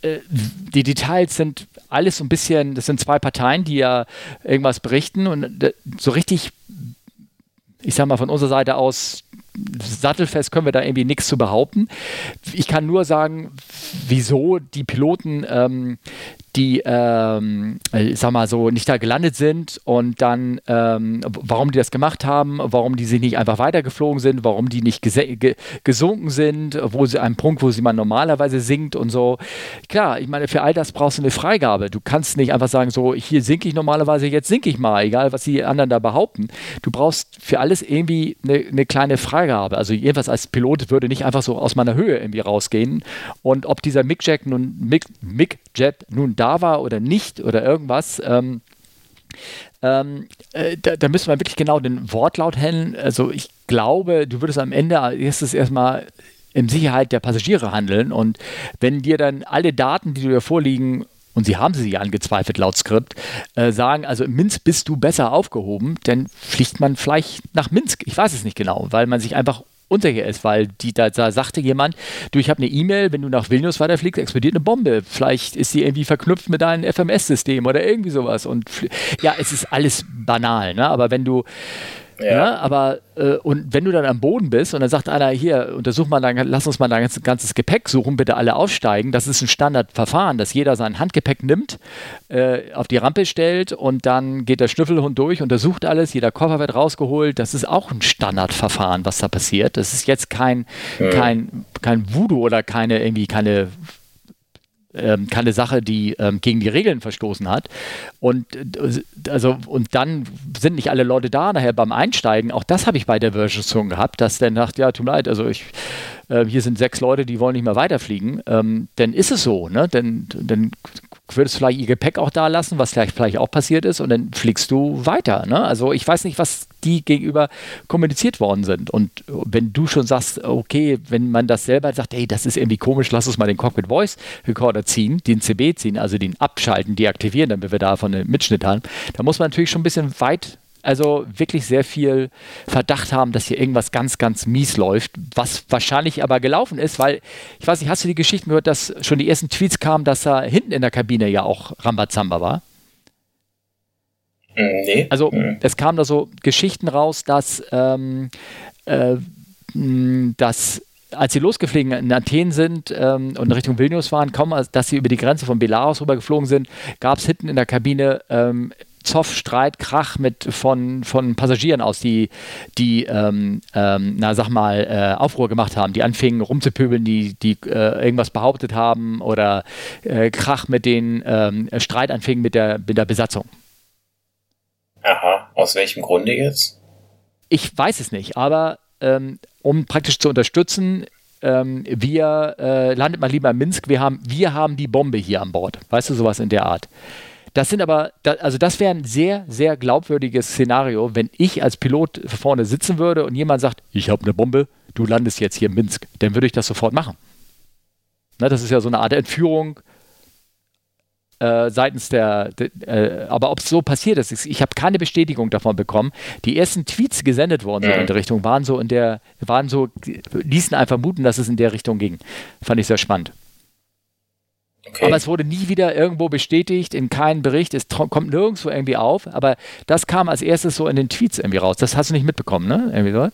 äh, die Details sind alles so ein bisschen, das sind zwei Parteien, die ja irgendwas berichten und äh, so richtig, ich sag mal von unserer Seite aus, sattelfest können wir da irgendwie nichts zu behaupten. Ich kann nur sagen, wieso die Piloten ähm, die, ähm, ich sag mal so, nicht da gelandet sind und dann, ähm, warum die das gemacht haben, warum die sich nicht einfach weitergeflogen sind, warum die nicht ge gesunken sind, wo sie einen Punkt, wo sie man normalerweise sinkt und so. Klar, ich meine, für all das brauchst du eine Freigabe. Du kannst nicht einfach sagen, so, hier sinke ich normalerweise, jetzt sinke ich mal, egal was die anderen da behaupten. Du brauchst für alles irgendwie eine, eine kleine Freigabe. Also jedenfalls als Pilot würde nicht einfach so aus meiner Höhe irgendwie rausgehen. Und ob dieser Mick Jack nun, Mick, Jet nun da war oder nicht oder irgendwas. Ähm, ähm, äh, da, da müssen wir wirklich genau den Wortlaut nennen. Also ich glaube, du würdest am Ende erstes erstmal in Sicherheit der Passagiere handeln und wenn dir dann alle Daten, die dir vorliegen, und sie haben sie angezweifelt laut Skript, äh, sagen, also in Minsk bist du besser aufgehoben, dann fliegt man vielleicht nach Minsk. Ich weiß es nicht genau, weil man sich einfach unsicher ist, weil die, da, da sagte jemand, du, ich habe eine E-Mail, wenn du nach Vilnius weiterfliegst, explodiert eine Bombe. Vielleicht ist die irgendwie verknüpft mit deinem FMS-System oder irgendwie sowas. Und ja, es ist alles banal, ne? aber wenn du ja. ja. aber äh, und wenn du dann am Boden bist und dann sagt einer hier, untersuch mal, dein, lass uns mal dein ganzes, ganzes Gepäck suchen, bitte alle aufsteigen. Das ist ein Standardverfahren, dass jeder sein Handgepäck nimmt, äh, auf die Rampe stellt und dann geht der Schnüffelhund durch, untersucht alles, jeder Koffer wird rausgeholt. Das ist auch ein Standardverfahren, was da passiert. Das ist jetzt kein, mhm. kein, kein Voodoo oder keine irgendwie keine ähm, keine Sache, die ähm, gegen die Regeln verstoßen hat. Und äh, also und dann sind nicht alle Leute da, nachher beim Einsteigen. Auch das habe ich bei der Version gehabt, dass der sagt, ja, tut mir leid, also ich äh, hier sind sechs Leute, die wollen nicht mehr weiterfliegen. Ähm, dann ist es so, ne? Dann, dann würdest vielleicht ihr Gepäck auch da lassen, was vielleicht, vielleicht auch passiert ist, und dann fliegst du weiter. Ne? Also ich weiß nicht, was die gegenüber kommuniziert worden sind. Und wenn du schon sagst, okay, wenn man das selber sagt, hey, das ist irgendwie komisch, lass uns mal den Cockpit Voice Recorder ziehen, den CB ziehen, also den abschalten, deaktivieren, damit wir davon einen Mitschnitt haben, da muss man natürlich schon ein bisschen weit also wirklich sehr viel Verdacht haben, dass hier irgendwas ganz, ganz mies läuft, was wahrscheinlich aber gelaufen ist, weil, ich weiß nicht, hast du die Geschichten gehört, dass schon die ersten Tweets kamen, dass da hinten in der Kabine ja auch Rambazamba war? Hm, nee. Also hm. es kamen da so Geschichten raus, dass, ähm, äh, dass als sie losgeflogen in Athen sind ähm, und in Richtung Vilnius waren, kaum dass sie über die Grenze von Belarus rüber geflogen sind, gab es hinten in der Kabine ähm, Zoff, Streit, Krach mit von, von Passagieren aus, die, die ähm, ähm, na sag mal, äh, Aufruhr gemacht haben, die anfingen rumzupöbeln, die, die äh, irgendwas behauptet haben oder äh, Krach mit den ähm, Streit anfingen mit der, mit der Besatzung. Aha, aus welchem Grunde jetzt? Ich weiß es nicht, aber ähm, um praktisch zu unterstützen, ähm, wir äh, landet mal lieber in Minsk, wir haben, wir haben die Bombe hier an Bord. Weißt du, sowas in der Art. Das sind aber, also das wäre ein sehr, sehr glaubwürdiges Szenario, wenn ich als Pilot vorne sitzen würde und jemand sagt, ich habe eine Bombe, du landest jetzt hier in Minsk, dann würde ich das sofort machen. Ne, das ist ja so eine Art Entführung äh, seitens der, de, äh, aber ob es so passiert ist, ich, ich habe keine Bestätigung davon bekommen. Die ersten Tweets, die gesendet worden sind in der Richtung, waren so in der, waren so, ließen einfach muten, dass es in der Richtung ging. Fand ich sehr spannend. Okay. Aber es wurde nie wieder irgendwo bestätigt, in keinem Bericht, es kommt nirgendwo irgendwie auf, aber das kam als erstes so in den Tweets irgendwie raus. Das hast du nicht mitbekommen, ne? Irgendwie so?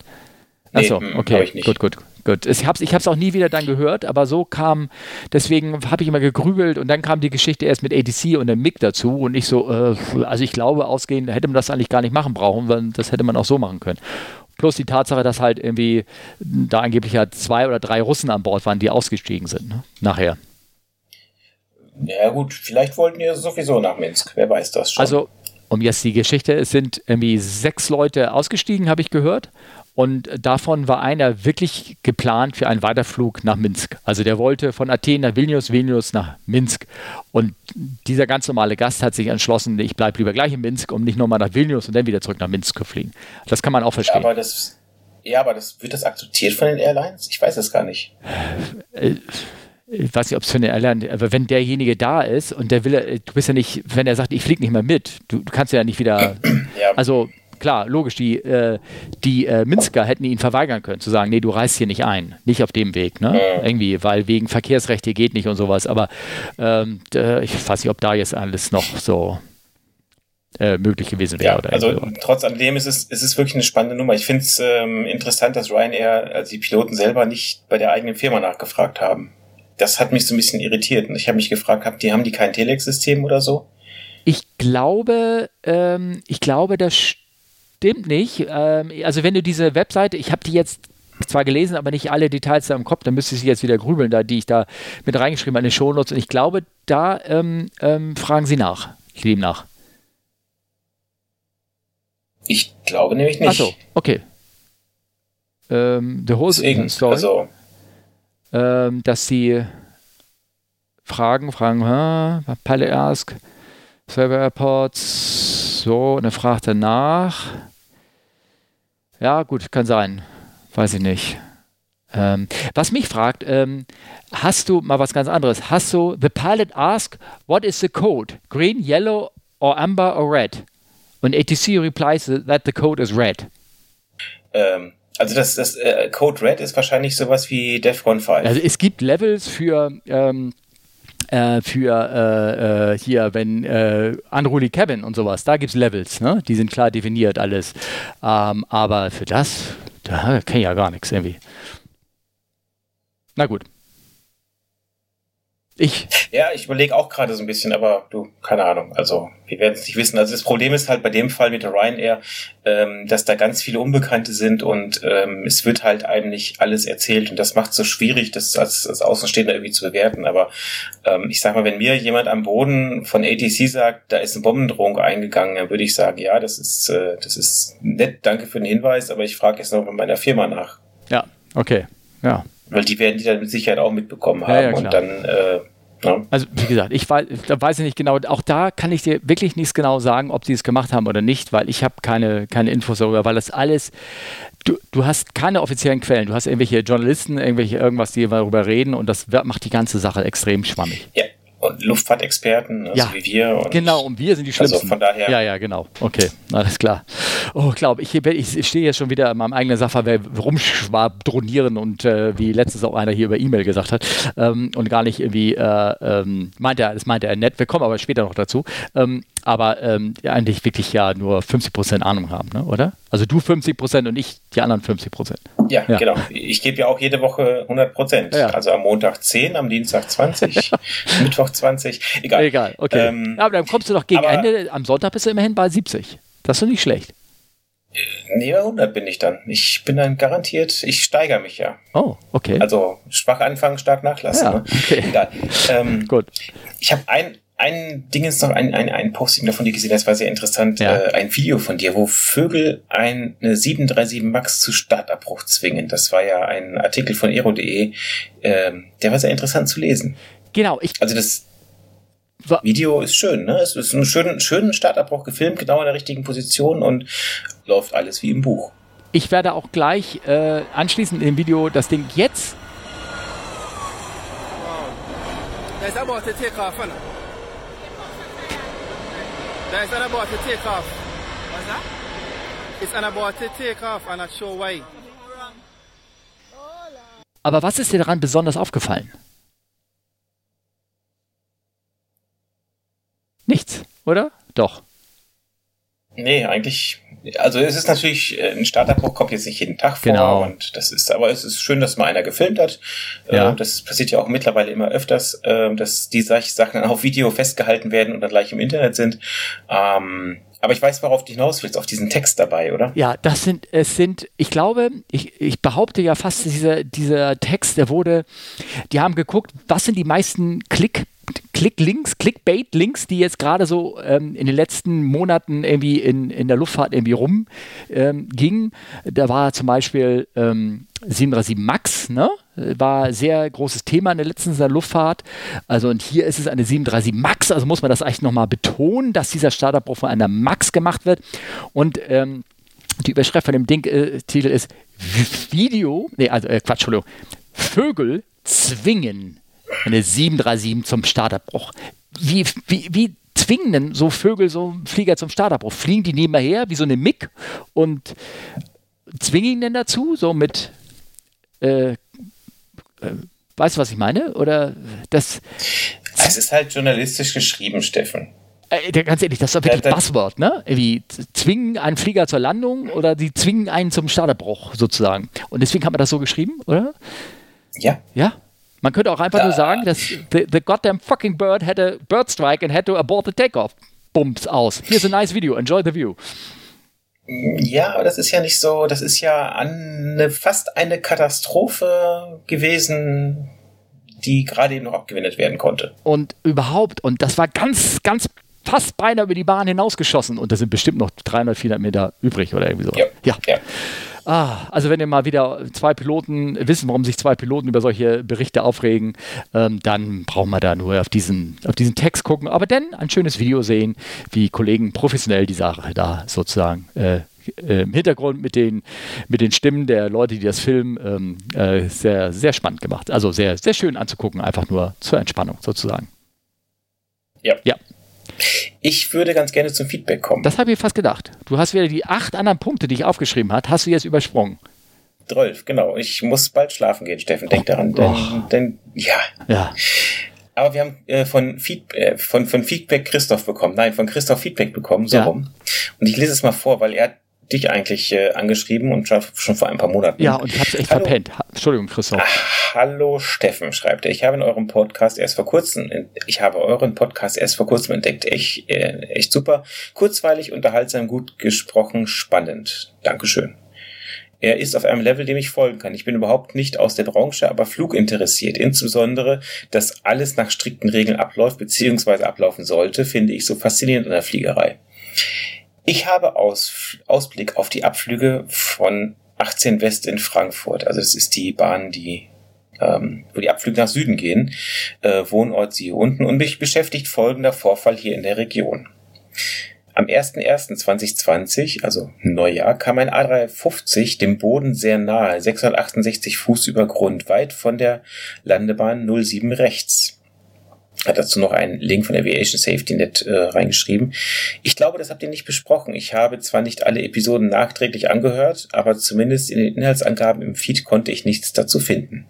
Achso, nee, hm, okay, gut, gut. Gut, ich habe es ich auch nie wieder dann gehört, aber so kam, deswegen habe ich immer gegrübelt und dann kam die Geschichte erst mit ADC und dem MIG dazu und ich so, äh, also ich glaube, ausgehend hätte man das eigentlich gar nicht machen brauchen, weil das hätte man auch so machen können. Plus die Tatsache, dass halt irgendwie da angeblich ja zwei oder drei Russen an Bord waren, die ausgestiegen sind, ne? nachher. Ja gut, vielleicht wollten die sowieso nach Minsk, wer weiß das schon. Also, um jetzt die Geschichte, es sind irgendwie sechs Leute ausgestiegen, habe ich gehört. Und davon war einer wirklich geplant für einen Weiterflug nach Minsk. Also der wollte von Athen nach Vilnius, Vilnius nach Minsk. Und dieser ganz normale Gast hat sich entschlossen, ich bleibe lieber gleich in Minsk, um nicht nochmal nach Vilnius und dann wieder zurück nach Minsk zu fliegen. Das kann man auch verstehen. Ja, aber das, ja, aber das, wird das akzeptiert von den Airlines? Ich weiß es gar nicht. Äh, ich weiß nicht, ob es für eine Airline, aber wenn derjenige da ist und der will, du bist ja nicht, wenn er sagt, ich fliege nicht mehr mit, du, du kannst ja nicht wieder, ja. also klar, logisch, die, äh, die äh, Minsker hätten ihn verweigern können, zu sagen, nee, du reist hier nicht ein, nicht auf dem Weg, ne? Irgendwie, weil wegen Verkehrsrechte geht nicht und sowas. Aber ähm, ich weiß nicht, ob da jetzt alles noch so äh, möglich gewesen wäre. Ja, also trotz alledem ist es, ist es wirklich eine spannende Nummer. Ich finde es ähm, interessant, dass Ryanair, also die Piloten selber nicht bei der eigenen Firma nachgefragt haben. Das hat mich so ein bisschen irritiert. Und ich habe mich gefragt, die, haben die kein Telex-System oder so? Ich glaube, ähm, ich glaube, das stimmt nicht. Ähm, also wenn du diese Webseite, ich habe die jetzt zwar gelesen, aber nicht alle Details da im Kopf, dann müsste ich jetzt wieder grübeln, da, die ich da mit reingeschrieben habe in den Shownotes. Und ich glaube, da ähm, ähm, fragen sie nach, lieben nach. Ich glaube nämlich nicht. Achso, okay. Ähm, the whole Deswegen, story, also. Ähm, dass sie fragen, fragen, Pilot Ask, Server Airports, so, und er fragt danach. Ja, gut, kann sein. Weiß ich nicht. Ähm, was mich fragt, ähm, hast du mal was ganz anderes? Hast du, the pilot ask, what is the code? Green, yellow or amber or red? Und ATC replies that the code is red. Ähm, also das, das äh, Code Red ist wahrscheinlich sowas wie DEFCON 5. Also es gibt Levels für ähm, äh, für äh, äh, hier, wenn äh, Unruly Cabin und sowas, da gibt es Levels, ne? die sind klar definiert alles. Ähm, aber für das, da kenne ich ja gar nichts irgendwie. Na gut. Ich. Ja, ich überlege auch gerade so ein bisschen, aber du, keine Ahnung. Also, wir werden es nicht wissen. Also das Problem ist halt bei dem Fall mit der Ryanair, ähm, dass da ganz viele Unbekannte sind und ähm, es wird halt einem nicht alles erzählt und das macht es so schwierig, das als, als Außenstehender irgendwie zu bewerten. Aber ähm, ich sag mal, wenn mir jemand am Boden von ATC sagt, da ist eine Bombendrohung eingegangen, dann würde ich sagen, ja, das ist, äh, das ist nett, danke für den Hinweis, aber ich frage jetzt noch bei meiner Firma nach. Ja, okay. Ja, weil die werden die dann mit Sicherheit auch mitbekommen haben. Ja, ja, und dann, äh, ja. Also wie gesagt, ich weiß, da weiß ich nicht genau, auch da kann ich dir wirklich nichts genau sagen, ob die es gemacht haben oder nicht, weil ich habe keine, keine Infos darüber, weil das alles, du, du hast keine offiziellen Quellen, du hast irgendwelche Journalisten, irgendwelche irgendwas, die darüber reden und das macht die ganze Sache extrem schwammig. Ja, und Luftfahrtexperten, also ja, wie wir. Und genau, und wir sind die Schlimmsten. Also von daher. Ja, ja, genau. Okay, alles klar. Oh, glaube ich, ich stehe jetzt schon wieder in meinem eigenen Sachverwelt rumschwadronieren und äh, wie letztens auch einer hier über E-Mail gesagt hat ähm, und gar nicht irgendwie, äh, ähm, meint er, das meinte er nett, wir kommen aber später noch dazu, ähm, aber ähm, eigentlich wirklich ja nur 50% Ahnung haben, ne? oder? Also du 50 Prozent und ich die anderen 50 Prozent. Ja, ja, genau. Ich gebe ja auch jede Woche 100 Prozent. Ja. Also am Montag 10, am Dienstag 20, Mittwoch 20. Egal. Egal, okay. Ähm, aber dann kommst du doch gegen Ende, am Sonntag bist du immerhin bei 70. Das ist doch nicht schlecht. Äh, nee, bei 100 bin ich dann. Ich bin dann garantiert, ich steigere mich ja. Oh, okay. Also schwach anfangen, stark nachlassen. Ja, ne? okay. Egal. Ähm, Gut. Ich habe ein, ein Ding ist noch, ein, ein, ein Posting davon, die gesehen das war sehr interessant. Ja. Äh, ein Video von dir, wo Vögel eine 737 Max zu Startabbruch zwingen. Das war ja ein Artikel von aero.de. Äh, der war sehr interessant zu lesen. Genau. Ich also das Video ist schön, ne? Es ist einen schönen, schönen Startabbruch gefilmt, genau in der richtigen Position und läuft alles wie im Buch. Ich werde auch gleich äh, anschließend im Video das Ding jetzt. Wow. That is about to take off. What's that? It's about to take off and not show why. Aber was ist dir daran besonders aufgefallen? Nichts, oder? Doch. Nee, eigentlich also es ist natürlich, äh, ein Starterbruch kommt jetzt nicht jeden Tag vor genau. und das ist, aber es ist schön, dass mal einer gefilmt hat. Ja. Äh, das passiert ja auch mittlerweile immer öfters, äh, dass die Sachen auf Video festgehalten werden und dann gleich im Internet sind. Ähm, aber ich weiß, worauf du hinaus willst, auf diesen Text dabei, oder? Ja, das sind, es sind, ich glaube, ich, ich behaupte ja fast, dieser, dieser Text, der wurde, die haben geguckt, was sind die meisten Klick Klick-Links, Clickbait-Links, die jetzt gerade so ähm, in den letzten Monaten irgendwie in, in der Luftfahrt irgendwie rumgingen. Ähm, da war zum Beispiel ähm, 737 MAX, ne? war sehr großes Thema in der letzten Luftfahrt. Also und hier ist es eine 737 MAX, also muss man das eigentlich nochmal betonen, dass dieser Startup von einer MAX gemacht wird. Und ähm, die Überschrift von dem Ding, äh, Titel ist Video, nee, also äh, Quatsch, Entschuldigung, Vögel zwingen eine 737 zum Starterbruch. Wie, wie, wie zwingen denn so Vögel so einen Flieger zum Starterbruch? Fliegen die nebenher wie so eine Mick und zwingen ihn denn dazu, so mit äh, äh, weißt du, was ich meine? Oder das. Es ist halt journalistisch geschrieben, Steffen. Äh, ganz ehrlich, das ist doch wirklich ja, Buzzword, ne? Wie zwingen einen Flieger zur Landung oder sie zwingen einen zum Starterbruch sozusagen. Und deswegen hat man das so geschrieben, oder? Ja. Ja? Man könnte auch einfach uh, nur sagen, dass the, the goddamn fucking bird had a bird strike and had to abort the takeoff. Bums aus. Here's a nice video. Enjoy the view. Ja, aber das ist ja nicht so, das ist ja eine, fast eine Katastrophe gewesen, die gerade eben noch abgewendet werden konnte. Und überhaupt, und das war ganz, ganz fast beinahe über die Bahn hinausgeschossen und da sind bestimmt noch 300, 400 Meter übrig oder irgendwie so. Ja. ja. ja. Ah, also wenn ihr mal wieder zwei Piloten wissen, warum sich zwei Piloten über solche Berichte aufregen, ähm, dann brauchen wir da nur auf diesen, auf diesen Text gucken, aber dann ein schönes Video sehen, wie Kollegen professionell die Sache da sozusagen äh, im Hintergrund mit den, mit den Stimmen der Leute, die das filmen, ähm, äh, sehr, sehr spannend gemacht. Also sehr, sehr schön anzugucken, einfach nur zur Entspannung sozusagen. Ja. Ja. Ich würde ganz gerne zum Feedback kommen. Das habe ich fast gedacht. Du hast wieder die acht anderen Punkte, die ich aufgeschrieben habe, hast du jetzt übersprungen. 12, genau. Ich muss bald schlafen gehen, Steffen. Denk daran. Denn, oh. denn ja. Ja. Aber wir haben äh, von, Feed, äh, von, von Feedback Christoph bekommen. Nein, von Christoph Feedback bekommen, so ja. rum. Und ich lese es mal vor, weil er dich eigentlich äh, angeschrieben und schon, vor ein paar Monaten. Ja, und ich habe es echt hallo. verpennt. Entschuldigung, Christoph. Ach, hallo Steffen, schreibt er. Ich habe in eurem Podcast erst vor kurzem, ich habe euren Podcast erst vor kurzem entdeckt. Echt, äh, echt super. Kurzweilig, unterhaltsam, gut gesprochen, spannend. Dankeschön. Er ist auf einem Level, dem ich folgen kann. Ich bin überhaupt nicht aus der Branche, aber fluginteressiert. Insbesondere, dass alles nach strikten Regeln abläuft bzw. ablaufen sollte, finde ich so faszinierend an der Fliegerei. Ich habe Aus, Ausblick auf die Abflüge von 18 West in Frankfurt. Also das ist die Bahn, die ähm, wo die Abflüge nach Süden gehen, äh, Wohnort sie hier unten und mich beschäftigt folgender Vorfall hier in der Region. Am 01.01.2020, also Neujahr, kam ein A350 dem Boden sehr nahe, 668 Fuß über Grund, weit von der Landebahn 07 rechts hat dazu noch einen Link von Aviation Safety Net äh, reingeschrieben. Ich glaube, das habt ihr nicht besprochen. Ich habe zwar nicht alle Episoden nachträglich angehört, aber zumindest in den Inhaltsangaben im Feed konnte ich nichts dazu finden.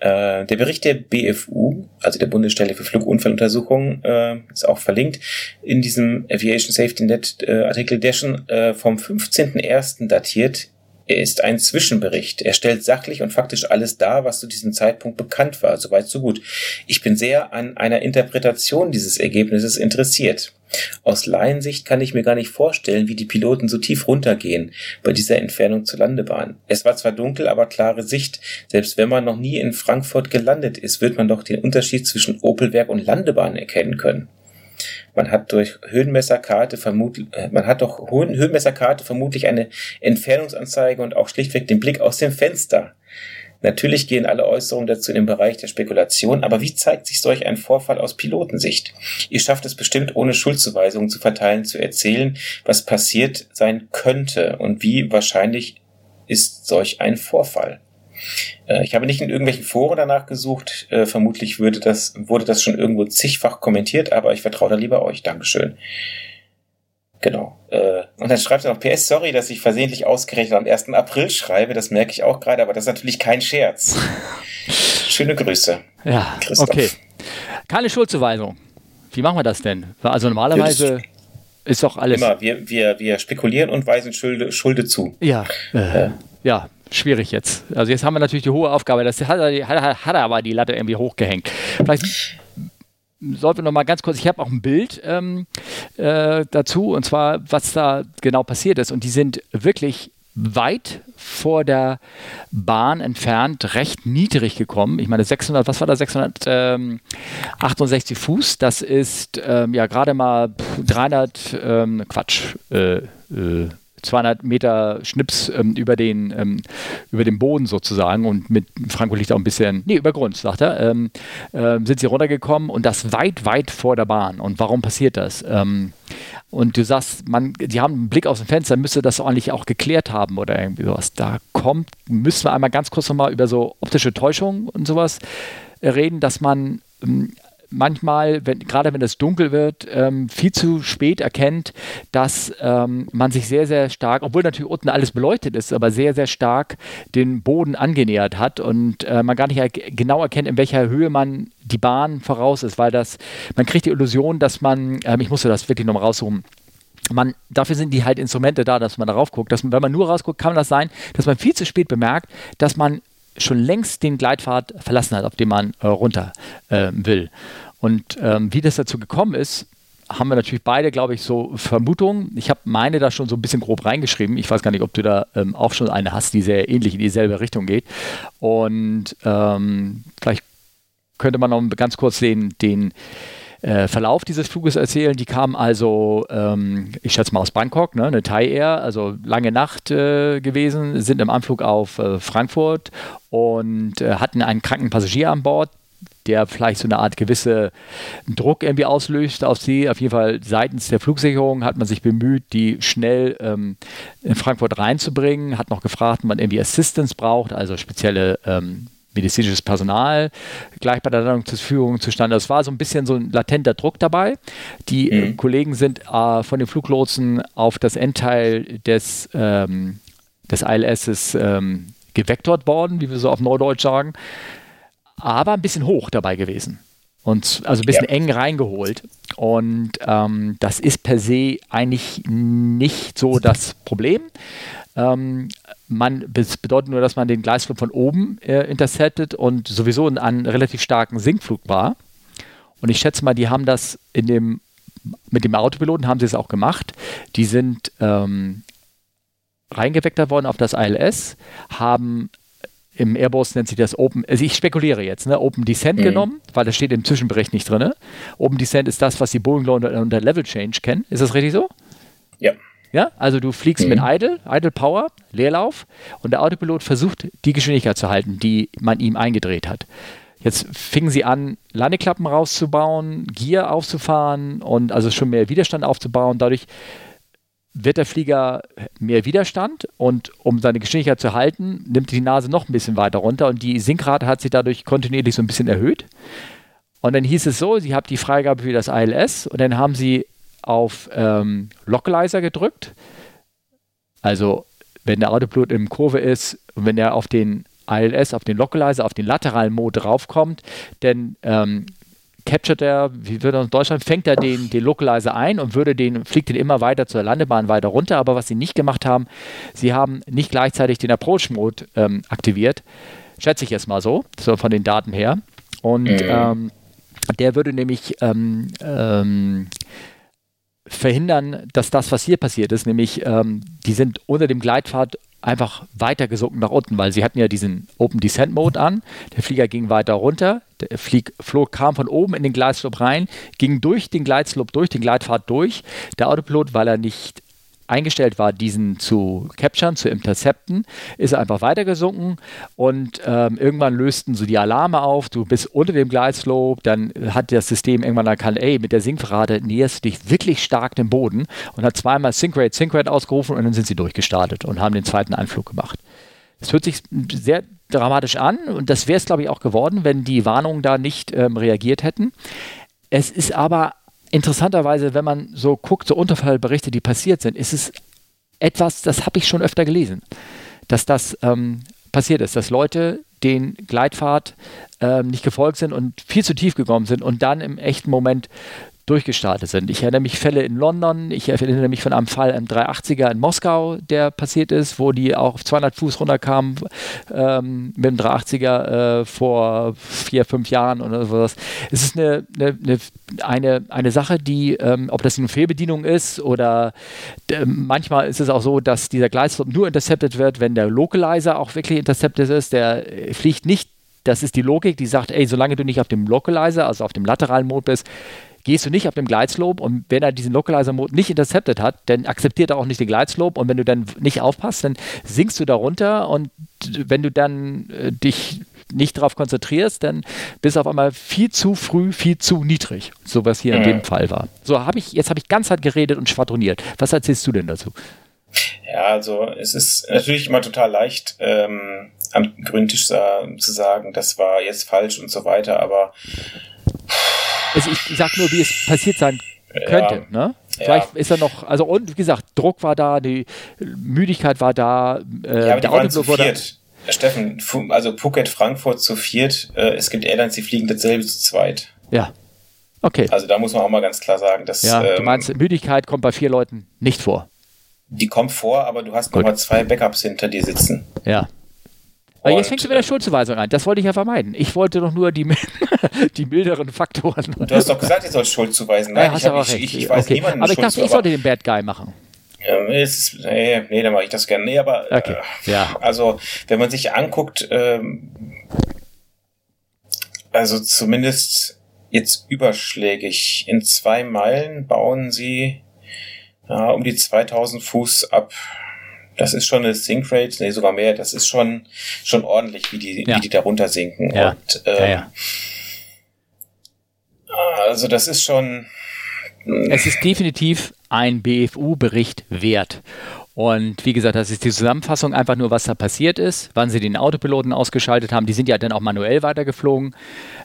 Äh, der Bericht der BFU, also der Bundesstelle für Flugunfalluntersuchungen, äh, ist auch verlinkt in diesem Aviation Safety Net äh, Artikel, der schon äh, vom 15.01. datiert. Er ist ein Zwischenbericht. Er stellt sachlich und faktisch alles dar, was zu diesem Zeitpunkt bekannt war. Soweit, so gut. Ich bin sehr an einer Interpretation dieses Ergebnisses interessiert. Aus Laiensicht kann ich mir gar nicht vorstellen, wie die Piloten so tief runtergehen bei dieser Entfernung zur Landebahn. Es war zwar dunkel, aber klare Sicht. Selbst wenn man noch nie in Frankfurt gelandet ist, wird man doch den Unterschied zwischen Opelwerk und Landebahn erkennen können. Man hat durch Höhenmesserkarte vermutlich, äh, man hat doch Höhenmesserkarte vermutlich eine Entfernungsanzeige und auch schlichtweg den Blick aus dem Fenster. Natürlich gehen alle Äußerungen dazu in den Bereich der Spekulation, aber wie zeigt sich solch ein Vorfall aus Pilotensicht? Ihr schafft es bestimmt, ohne Schuldzuweisungen zu verteilen, zu erzählen, was passiert sein könnte und wie wahrscheinlich ist solch ein Vorfall. Äh, ich habe nicht in irgendwelchen Foren danach gesucht. Äh, vermutlich würde das, wurde das schon irgendwo zigfach kommentiert, aber ich vertraue da lieber euch. Dankeschön. Genau. Äh, und dann schreibt er noch PS, sorry, dass ich versehentlich ausgerechnet am 1. April schreibe, das merke ich auch gerade, aber das ist natürlich kein Scherz. Schöne Grüße. Ja, Christoph. okay. Keine Schuldzuweisung. Wie machen wir das denn? Also normalerweise ist doch alles. Immer, wir, wir, wir spekulieren und weisen Schulde, Schulde zu. Ja, äh, ja, schwierig jetzt. Also jetzt haben wir natürlich die hohe Aufgabe, das hat, hat, hat er aber die Latte irgendwie hochgehängt. Vielleicht sollten wir noch mal ganz kurz, ich habe auch ein Bild ähm, äh, dazu und zwar, was da genau passiert ist. Und die sind wirklich weit vor der Bahn entfernt, recht niedrig gekommen. Ich meine, 600, was war da, 668 Fuß, das ist ähm, ja gerade mal 300, ähm, Quatsch, äh, äh, 200 Meter Schnips ähm, über, den, ähm, über den Boden sozusagen und mit Franco liegt auch ein bisschen, nee, über Grund, sagt er, ähm, äh, sind sie runtergekommen und das weit, weit vor der Bahn. Und warum passiert das? Ähm, und du sagst, man, die haben einen Blick aus dem Fenster, müsste das eigentlich auch geklärt haben oder irgendwie sowas. Da kommt, müssen wir einmal ganz kurz nochmal über so optische Täuschung und sowas reden, dass man ähm, manchmal, wenn, gerade wenn es dunkel wird, ähm, viel zu spät erkennt, dass ähm, man sich sehr, sehr stark, obwohl natürlich unten alles beleuchtet ist, aber sehr, sehr stark den Boden angenähert hat und äh, man gar nicht er genau erkennt, in welcher Höhe man die Bahn voraus ist, weil das, man kriegt die Illusion, dass man, ähm, ich musste das wirklich nochmal raussuchen, man, dafür sind die halt Instrumente da, dass man darauf guckt. Dass man, wenn man nur rausguckt, kann das sein, dass man viel zu spät bemerkt, dass man schon längst den Gleitpfad verlassen hat, auf dem man äh, runter äh, will. Und ähm, wie das dazu gekommen ist, haben wir natürlich beide, glaube ich, so Vermutungen. Ich habe meine da schon so ein bisschen grob reingeschrieben. Ich weiß gar nicht, ob du da ähm, auch schon eine hast, die sehr ähnlich in dieselbe Richtung geht. Und ähm, vielleicht könnte man noch ganz kurz den, den äh, Verlauf dieses Fluges erzählen. Die kamen also, ähm, ich schätze mal aus Bangkok, ne, eine Thai Air, also lange Nacht äh, gewesen, sind im Anflug auf äh, Frankfurt und äh, hatten einen kranken Passagier an Bord, der vielleicht so eine Art gewisse Druck irgendwie auslöst auf sie. Auf jeden Fall seitens der Flugsicherung hat man sich bemüht, die schnell ähm, in Frankfurt reinzubringen, hat noch gefragt, ob man irgendwie Assistance braucht, also spezielle ähm, medizinisches Personal gleich bei der Landung zur Verfügung zu standen. Das war so ein bisschen so ein latenter Druck dabei. Die äh, mhm. Kollegen sind äh, von den Fluglotsen auf das Endteil des, ähm, des ILSs ähm, gevektort worden, wie wir so auf Neudeutsch sagen, aber ein bisschen hoch dabei gewesen. Und also ein bisschen ja. eng reingeholt. Und ähm, das ist per se eigentlich nicht so das Problem. Ähm, man, das bedeutet nur, dass man den Gleisflug von oben äh, interceptet und sowieso in einem relativ starken Sinkflug war. Und ich schätze mal, die haben das in dem, mit dem Autopiloten haben sie es auch gemacht. Die sind ähm, reingeweckert worden auf das ILS, haben im Airbus nennt sich das Open, also ich spekuliere jetzt, ne, Open Descent mhm. genommen, weil das steht im Zwischenbericht nicht drin. Open Descent ist das, was die Boeing unter, unter Level Change kennen. Ist das richtig so? Ja. Ja, also du fliegst mhm. mit Idle, Idle Power, Leerlauf und der Autopilot versucht, die Geschwindigkeit zu halten, die man ihm eingedreht hat. Jetzt fingen sie an, Landeklappen rauszubauen, Gier aufzufahren und also schon mehr Widerstand aufzubauen. Dadurch wird der Flieger mehr Widerstand und um seine Geschwindigkeit zu halten, nimmt die Nase noch ein bisschen weiter runter und die Sinkrate hat sich dadurch kontinuierlich so ein bisschen erhöht. Und dann hieß es so, sie haben die Freigabe für das ILS und dann haben sie auf ähm, Localizer gedrückt. Also wenn der Autopilot in Kurve ist und wenn er auf den ILS auf den Localizer, auf den lateralen Mode draufkommt, denn ähm, capturet er, wie wird er in Deutschland, fängt er den, den Localizer ein und würde den, fliegt den immer weiter zur Landebahn weiter runter. Aber was sie nicht gemacht haben, sie haben nicht gleichzeitig den Approach-Mode ähm, aktiviert. Schätze ich jetzt mal so, so von den Daten her. Und mhm. ähm, der würde nämlich ähm, ähm, verhindern, dass das, was hier passiert ist, nämlich ähm, die sind unter dem Gleitpfad einfach weiter gesunken nach unten, weil sie hatten ja diesen Open Descent Mode an. Der Flieger ging weiter runter. Der Flieg, Flug kam von oben in den Gleitslop rein, ging durch den Gleitslop, durch den Gleitpfad durch. Der Autopilot, weil er nicht eingestellt war, diesen zu capturen, zu intercepten, ist er einfach weitergesunken und ähm, irgendwann lösten so die Alarme auf, du bist unter dem Gleitslope, dann hat das System irgendwann erkannt, ey, mit der Sinkrate näherst du dich wirklich stark dem Boden und hat zweimal Sync-Rate, Sync-Rate ausgerufen und dann sind sie durchgestartet und haben den zweiten Anflug gemacht. Es hört sich sehr dramatisch an und das wäre es, glaube ich, auch geworden, wenn die Warnungen da nicht ähm, reagiert hätten. Es ist aber interessanterweise, wenn man so guckt, so Unterfallberichte, die passiert sind, ist es etwas, das habe ich schon öfter gelesen, dass das ähm, passiert ist, dass Leute den Gleitpfad ähm, nicht gefolgt sind und viel zu tief gekommen sind und dann im echten Moment durchgestartet sind. Ich erinnere mich Fälle in London, ich erinnere mich von einem Fall im 380er in Moskau, der passiert ist, wo die auch auf 200 Fuß runterkamen ähm, mit dem 380er äh, vor vier, fünf Jahren oder sowas. Es ist eine, eine, eine, eine Sache, die, ähm, ob das eine Fehlbedienung ist oder äh, manchmal ist es auch so, dass dieser Gleitstop nur intercepted wird, wenn der Localizer auch wirklich intercepted ist. Der fliegt nicht das ist die Logik, die sagt, ey, solange du nicht auf dem Localizer, also auf dem lateralen Mode bist, gehst du nicht auf dem Gleitslope und wenn er diesen Localizer-Mode nicht intercepted hat, dann akzeptiert er auch nicht den Gleitslope und wenn du dann nicht aufpasst, dann sinkst du da runter und wenn du dann äh, dich nicht darauf konzentrierst, dann bist du auf einmal viel zu früh, viel zu niedrig, so was hier mhm. in dem Fall war. So habe ich, jetzt habe ich ganz hart geredet und schwadroniert. Was erzählst du denn dazu? Ja, also es ist natürlich immer total leicht, ähm, am grünen Tisch zu sagen, das war jetzt falsch und so weiter, aber also ich sag nur, wie es passiert sein könnte. Ja. Ne? Vielleicht ja. ist er noch, also und wie gesagt, Druck war da, die Müdigkeit war da, äh, ja, aber der Autoblock war da. Steffen, also Phuket, Frankfurt zu viert, äh, es gibt Airlines, die fliegen dasselbe zu zweit. Ja. Okay. Also da muss man auch mal ganz klar sagen, dass. Ja, ähm, du meinst, Müdigkeit kommt bei vier Leuten nicht vor. Die kommt vor, aber du hast nochmal zwei Backups hinter dir sitzen. Ja. Aber jetzt fängst du mit der Schuldzuweisung an. Das wollte ich ja vermeiden. Ich wollte doch nur die, die milderen Faktoren. Du hast doch gesagt, ihr sollt Schuld zuweisen. Nein, ja, ich, hab, ich, ich, ich weiß okay. niemanden Aber ich dachte, ich sollte den Bad Guy machen. Ist, nee, nee, dann mache ich das gerne. Nee, aber okay. äh, ja. also wenn man sich anguckt, ähm, also zumindest jetzt überschlägig, in zwei Meilen bauen sie ja, um die 2000 Fuß ab das ist schon eine Sync Rate, nee, sogar mehr, das ist schon, schon ordentlich, wie die, ja. wie die da runter sinken. Ja. Und, ähm, ja, ja. Also das ist schon. Es ist definitiv ein BFU-Bericht wert. Und wie gesagt, das ist die Zusammenfassung einfach nur, was da passiert ist, wann sie den Autopiloten ausgeschaltet haben. Die sind ja dann auch manuell weitergeflogen.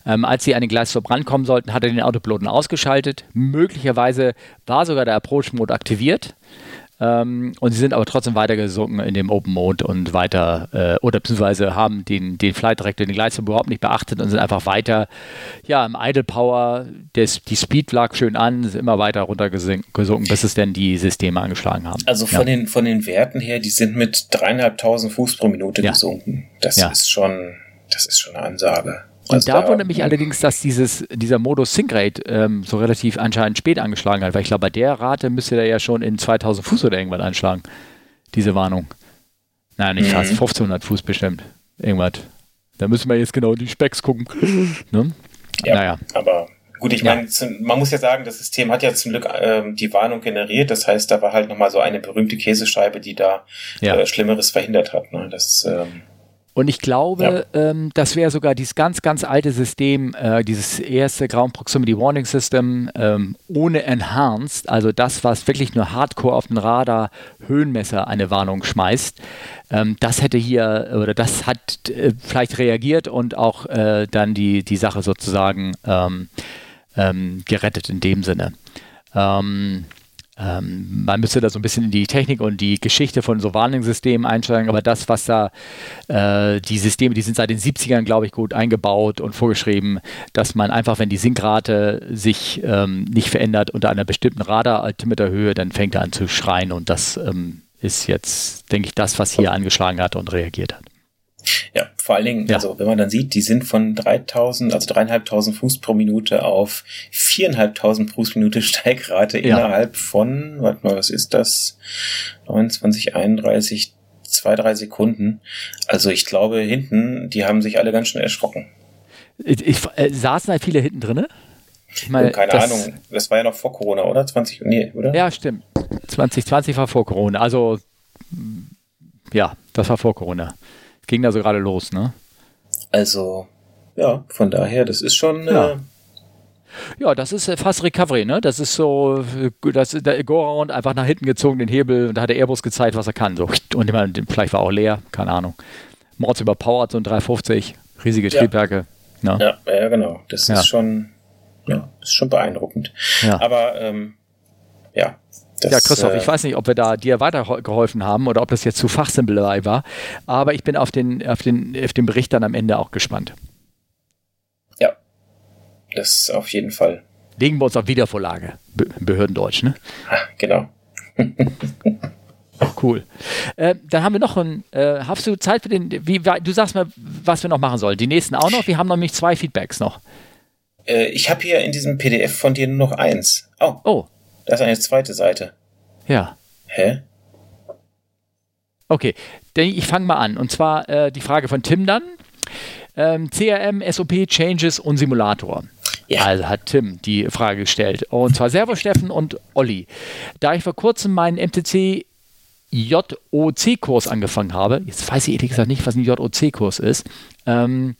Ähm, als sie an den Gleisstop rankommen sollten, hat er den Autopiloten ausgeschaltet. Möglicherweise war sogar der Approach-Mode aktiviert. Ähm, und sie sind aber trotzdem weiter gesunken in dem Open Mode und weiter, äh, oder beziehungsweise haben den, den Flight Director, den Gleitstrom überhaupt nicht beachtet und sind einfach weiter, ja, im Idle Power, des, die Speed lag schön an, sind immer weiter runtergesunken, bis es denn die Systeme angeschlagen haben. Also von, ja. den, von den Werten her, die sind mit dreieinhalbtausend Fuß pro Minute ja. gesunken. Das ja. ist schon, das ist schon eine Ansage. Und also da, da wundert mich allerdings, dass dieses, dieser Modus Sync Rate ähm, so relativ anscheinend spät angeschlagen hat, weil ich glaube, bei der Rate müsste der ja schon in 2000 Fuß oder irgendwas anschlagen, diese Warnung. Nein, nicht mhm. fast, 1500 Fuß bestimmt. Irgendwas. Da müssen wir jetzt genau die Specks gucken. ne? Ja, naja. aber gut, ich meine, man muss ja sagen, das System hat ja zum Glück ähm, die Warnung generiert. Das heißt, da war halt nochmal so eine berühmte Käsescheibe, die da ja. äh, Schlimmeres verhindert hat. Ne? Das, ähm, und ich glaube, ja. ähm, das wäre sogar dieses ganz, ganz alte System, äh, dieses erste Ground Proximity Warning System ähm, ohne Enhanced, also das, was wirklich nur Hardcore auf den Radar Höhenmesser eine Warnung schmeißt. Ähm, das hätte hier, oder das hat äh, vielleicht reagiert und auch äh, dann die, die Sache sozusagen ähm, ähm, gerettet in dem Sinne. Ähm, ähm, man müsste da so ein bisschen in die Technik und die Geschichte von so Warning-Systemen einsteigen, aber das, was da, äh, die Systeme, die sind seit den 70ern, glaube ich, gut eingebaut und vorgeschrieben, dass man einfach, wenn die Sinkrate sich ähm, nicht verändert unter einer bestimmten Radar-Altimeterhöhe, dann fängt er an zu schreien und das ähm, ist jetzt, denke ich, das, was hier angeschlagen hat und reagiert hat. Ja, vor allen Dingen, ja. also wenn man dann sieht, die sind von 3000, also dreieinhalbtausend Fuß pro Minute auf viereinhalbtausend Fuß pro Minute Steigrate ja. innerhalb von, warte mal, was ist das? 29, 31, zwei, drei Sekunden. Also ich glaube, hinten, die haben sich alle ganz schön erschrocken. Ich, ich, äh, saßen da viele hinten drinne? Ich meine, keine das, Ahnung, das war ja noch vor Corona, oder? 20, nee, oder? Ja, stimmt. 2020 war vor Corona. Also, ja, das war vor Corona ging da so gerade los, ne? Also, ja, von daher, das ist schon. Ja. Äh, ja, das ist äh, fast Recovery, ne? Das ist so, äh, das ist der Go-Round einfach nach hinten gezogen, den Hebel, und da hat der Airbus gezeigt, was er kann. So, und immer, vielleicht war auch leer, keine Ahnung. Mords überpowered, so ein 350, riesige ja. Triebwerke. Ne? Ja, ja, genau. Das ja. ist schon, ja, ist schon beeindruckend. Aber, ähm, ja, das, ja, Christoph, äh, ich weiß nicht, ob wir da dir weitergeholfen haben oder ob das jetzt zu fachsimpelei war, aber ich bin auf den, auf, den, auf den Bericht dann am Ende auch gespannt. Ja, das auf jeden Fall. Legen wir uns auf Wiedervorlage, Be Behördendeutsch, ne? Ah, genau. cool. Äh, dann haben wir noch ein, äh, hast du Zeit für den, wie, du sagst mal, was wir noch machen sollen. Die nächsten auch noch? Wir haben nämlich zwei Feedbacks noch. Äh, ich habe hier in diesem PDF von dir nur noch eins. Oh. Oh. Da ist eine zweite Seite. Ja. Hä? Okay, ich fange mal an. Und zwar äh, die Frage von Tim dann. Ähm, CRM, SOP, Changes und Simulator. Ja. Also hat Tim die Frage gestellt. Und zwar Servo Steffen und Olli. Da ich vor kurzem meinen MTC JOC-Kurs angefangen habe, jetzt weiß ich ehrlich gesagt nicht, was ein JOC-Kurs ist, ähm,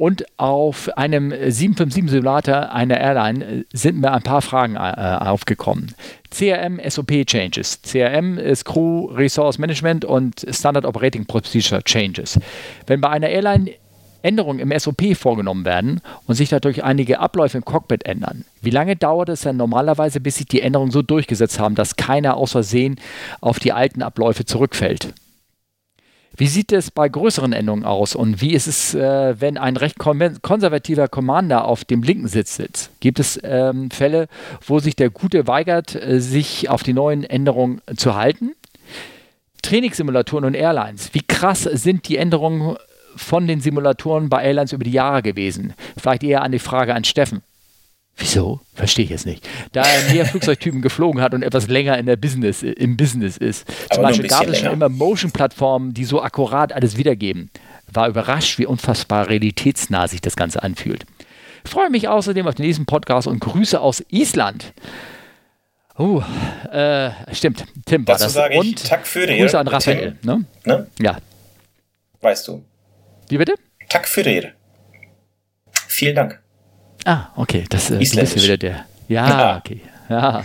und auf einem 757-Simulator einer Airline äh, sind mir ein paar Fragen äh, aufgekommen. CRM SOP Changes. CRM ist Crew Resource Management und Standard Operating Procedure Changes. Wenn bei einer Airline Änderungen im SOP vorgenommen werden und sich dadurch einige Abläufe im Cockpit ändern. Wie lange dauert es dann normalerweise, bis sich die Änderungen so durchgesetzt haben, dass keiner aus Versehen auf die alten Abläufe zurückfällt? Wie sieht es bei größeren Änderungen aus und wie ist es, äh, wenn ein recht konservativer Commander auf dem linken Sitz sitzt? Gibt es ähm, Fälle, wo sich der Gute weigert, äh, sich auf die neuen Änderungen zu halten? Trainingssimulatoren und Airlines. Wie krass sind die Änderungen von den Simulatoren bei Airlines über die Jahre gewesen? Vielleicht eher an die Frage an Steffen. Wieso? Verstehe ich jetzt nicht. Da er mehr Flugzeugtypen geflogen hat und etwas länger in der Business, im Business ist. Zum Beispiel gab es schon immer Motion-Plattformen, die so akkurat alles wiedergeben. War überrascht, wie unfassbar realitätsnah sich das Ganze anfühlt. Ich freue mich außerdem auf den nächsten Podcast und Grüße aus Island. Uh, äh, stimmt, Tim war Dazu das. Sage und Tack für dir. Grüße an Raphael. Ne? Ne? Ja. Weißt du. Wie bitte? Tack für dir. Vielen Dank. Ah, okay, das, äh, ist wieder der. Ja, ja. okay. Ja,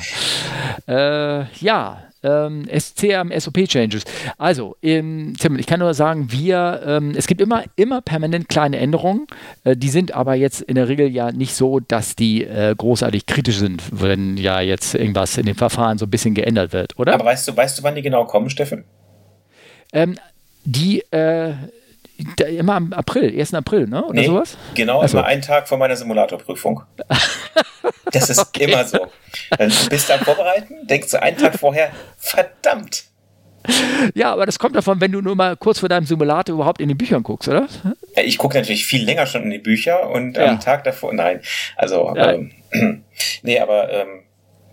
äh, ja ähm, SCM, SOP-Changes. Also, ähm, Tim, ich kann nur sagen, wir, ähm, es gibt immer, immer permanent kleine Änderungen. Äh, die sind aber jetzt in der Regel ja nicht so, dass die äh, großartig kritisch sind, wenn ja jetzt irgendwas in dem Verfahren so ein bisschen geändert wird, oder? Aber weißt du, weißt du, wann die genau kommen, Steffen? Ähm, die, äh, immer am April, 1. April, ne? Oder nee, sowas? Genau, also. immer einen Tag vor meiner Simulatorprüfung. das ist okay. immer so. Dann bist du am Vorbereiten, denkst du einen Tag vorher, verdammt. Ja, aber das kommt davon, wenn du nur mal kurz vor deinem Simulator überhaupt in die Büchern guckst, oder? Ich gucke natürlich viel länger schon in die Bücher und ja. am Tag davor, nein. Also, ja. ähm, nee, aber ähm,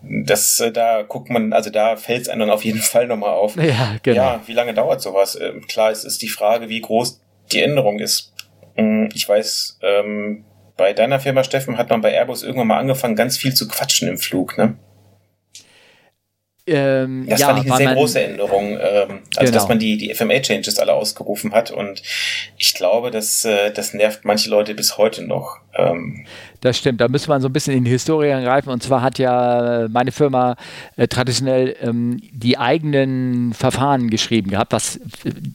das, äh, da guckt man, also da fällt es einem dann auf jeden Fall nochmal auf. Ja, genau. Ja, wie lange dauert sowas? Ähm, klar, es ist die Frage, wie groß die Änderung ist. Mm, ich weiß, ähm, bei deiner Firma, Steffen, hat man bei Airbus irgendwann mal angefangen, ganz viel zu quatschen im Flug, ne? Ähm, das ja, fand ich eine sehr man, große Änderung, ähm, also genau. dass man die, die FMA-Changes alle ausgerufen hat und ich glaube, dass, äh, das nervt manche Leute bis heute noch. Ähm, Das stimmt, da müsste man so ein bisschen in die Historie angreifen. Und zwar hat ja meine Firma äh, traditionell ähm, die eigenen Verfahren geschrieben gehabt, was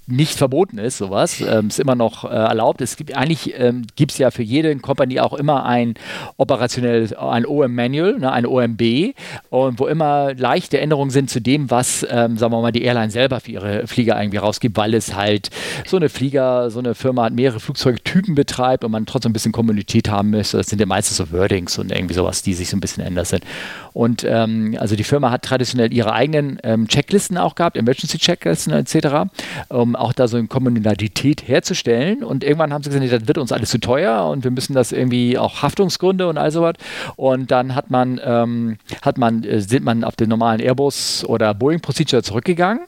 nicht verboten ist, sowas. Ähm, ist immer noch äh, erlaubt. Es gibt eigentlich ähm, gibt es ja für jede Company auch immer ein operationelles, ein OM-Manual, ne, ein OMB, und wo immer leichte Änderungen sind zu dem, was, ähm, sagen wir mal, die Airline selber für ihre Flieger irgendwie rausgibt, weil es halt so eine Flieger, so eine Firma hat mehrere Flugzeugtypen betreibt und man trotzdem ein bisschen Kommunität haben müsste. Das sind ja meistens so Wordings und irgendwie sowas, die sich so ein bisschen ändern sind. Und ähm, also die Firma hat traditionell ihre eigenen ähm, Checklisten auch gehabt, Emergency Checklisten etc., um auch da so eine Kommunalität herzustellen. Und irgendwann haben sie gesagt, das wird uns alles zu teuer und wir müssen das irgendwie auch Haftungsgründe und all sowas. Und dann hat man, ähm, hat man, äh, sind man auf den normalen Airbus oder Boeing Procedure zurückgegangen.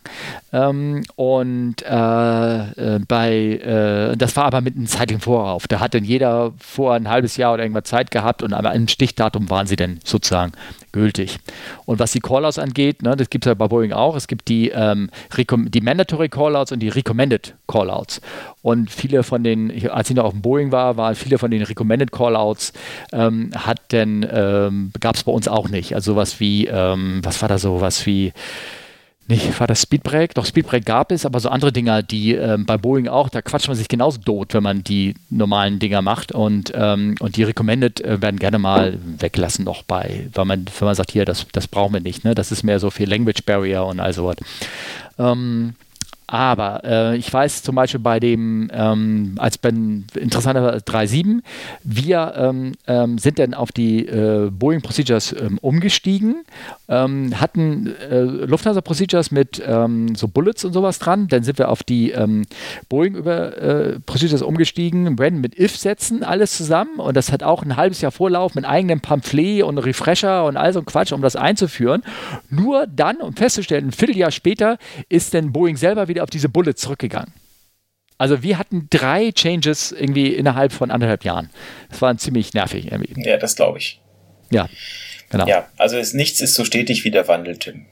Ähm, und äh, äh, bei, äh, das war aber mit einem zeitlichen Vorauf. Da hat dann jeder vor ein halbes Jahr oder irgendwas Zeit gehabt und aber im Stichdatum waren sie dann sozusagen gültig. Und was die Callouts angeht, ne, das gibt es ja bei Boeing auch, es gibt die, ähm, die Mandatory Callouts und die Recommended Callouts. Und viele von den, als ich noch auf dem Boeing war, waren viele von den Recommended Callouts, ähm, hat denn, ähm, gab es bei uns auch nicht. Also sowas wie, ähm, was war da so, was wie, nicht, war das Speedbreak? Doch, Speedbreak gab es, aber so andere Dinger, die ähm, bei Boeing auch, da quatscht man sich genauso tot, wenn man die normalen Dinger macht. Und, ähm, und die Recommended äh, werden gerne mal weggelassen noch bei, weil man, wenn man sagt, hier, das, das brauchen wir nicht. Ne? Das ist mehr so viel Language Barrier und all sowas. Ähm, aber äh, ich weiß zum Beispiel bei dem, ähm, als Ben interessanter 3.7, wir ähm, ähm, sind dann auf die äh, Boeing Procedures ähm, umgestiegen, ähm, hatten äh, Lufthansa Procedures mit ähm, so Bullets und sowas dran, dann sind wir auf die Boeing über äh, Procedures umgestiegen, Brandon mit If-Sätzen, alles zusammen und das hat auch ein halbes Jahr Vorlauf mit eigenem Pamphlet und Refresher und all so ein Quatsch, um das einzuführen. Nur dann, um festzustellen, ein Vierteljahr später ist dann Boeing selber wieder wieder auf diese Bullet zurückgegangen. Also wir hatten drei Changes irgendwie innerhalb von anderthalb Jahren. Das war ziemlich nervig irgendwie. Ja, das glaube ich. Ja, genau. Ja, also es, nichts ist so stetig wie der Wandel, Tim.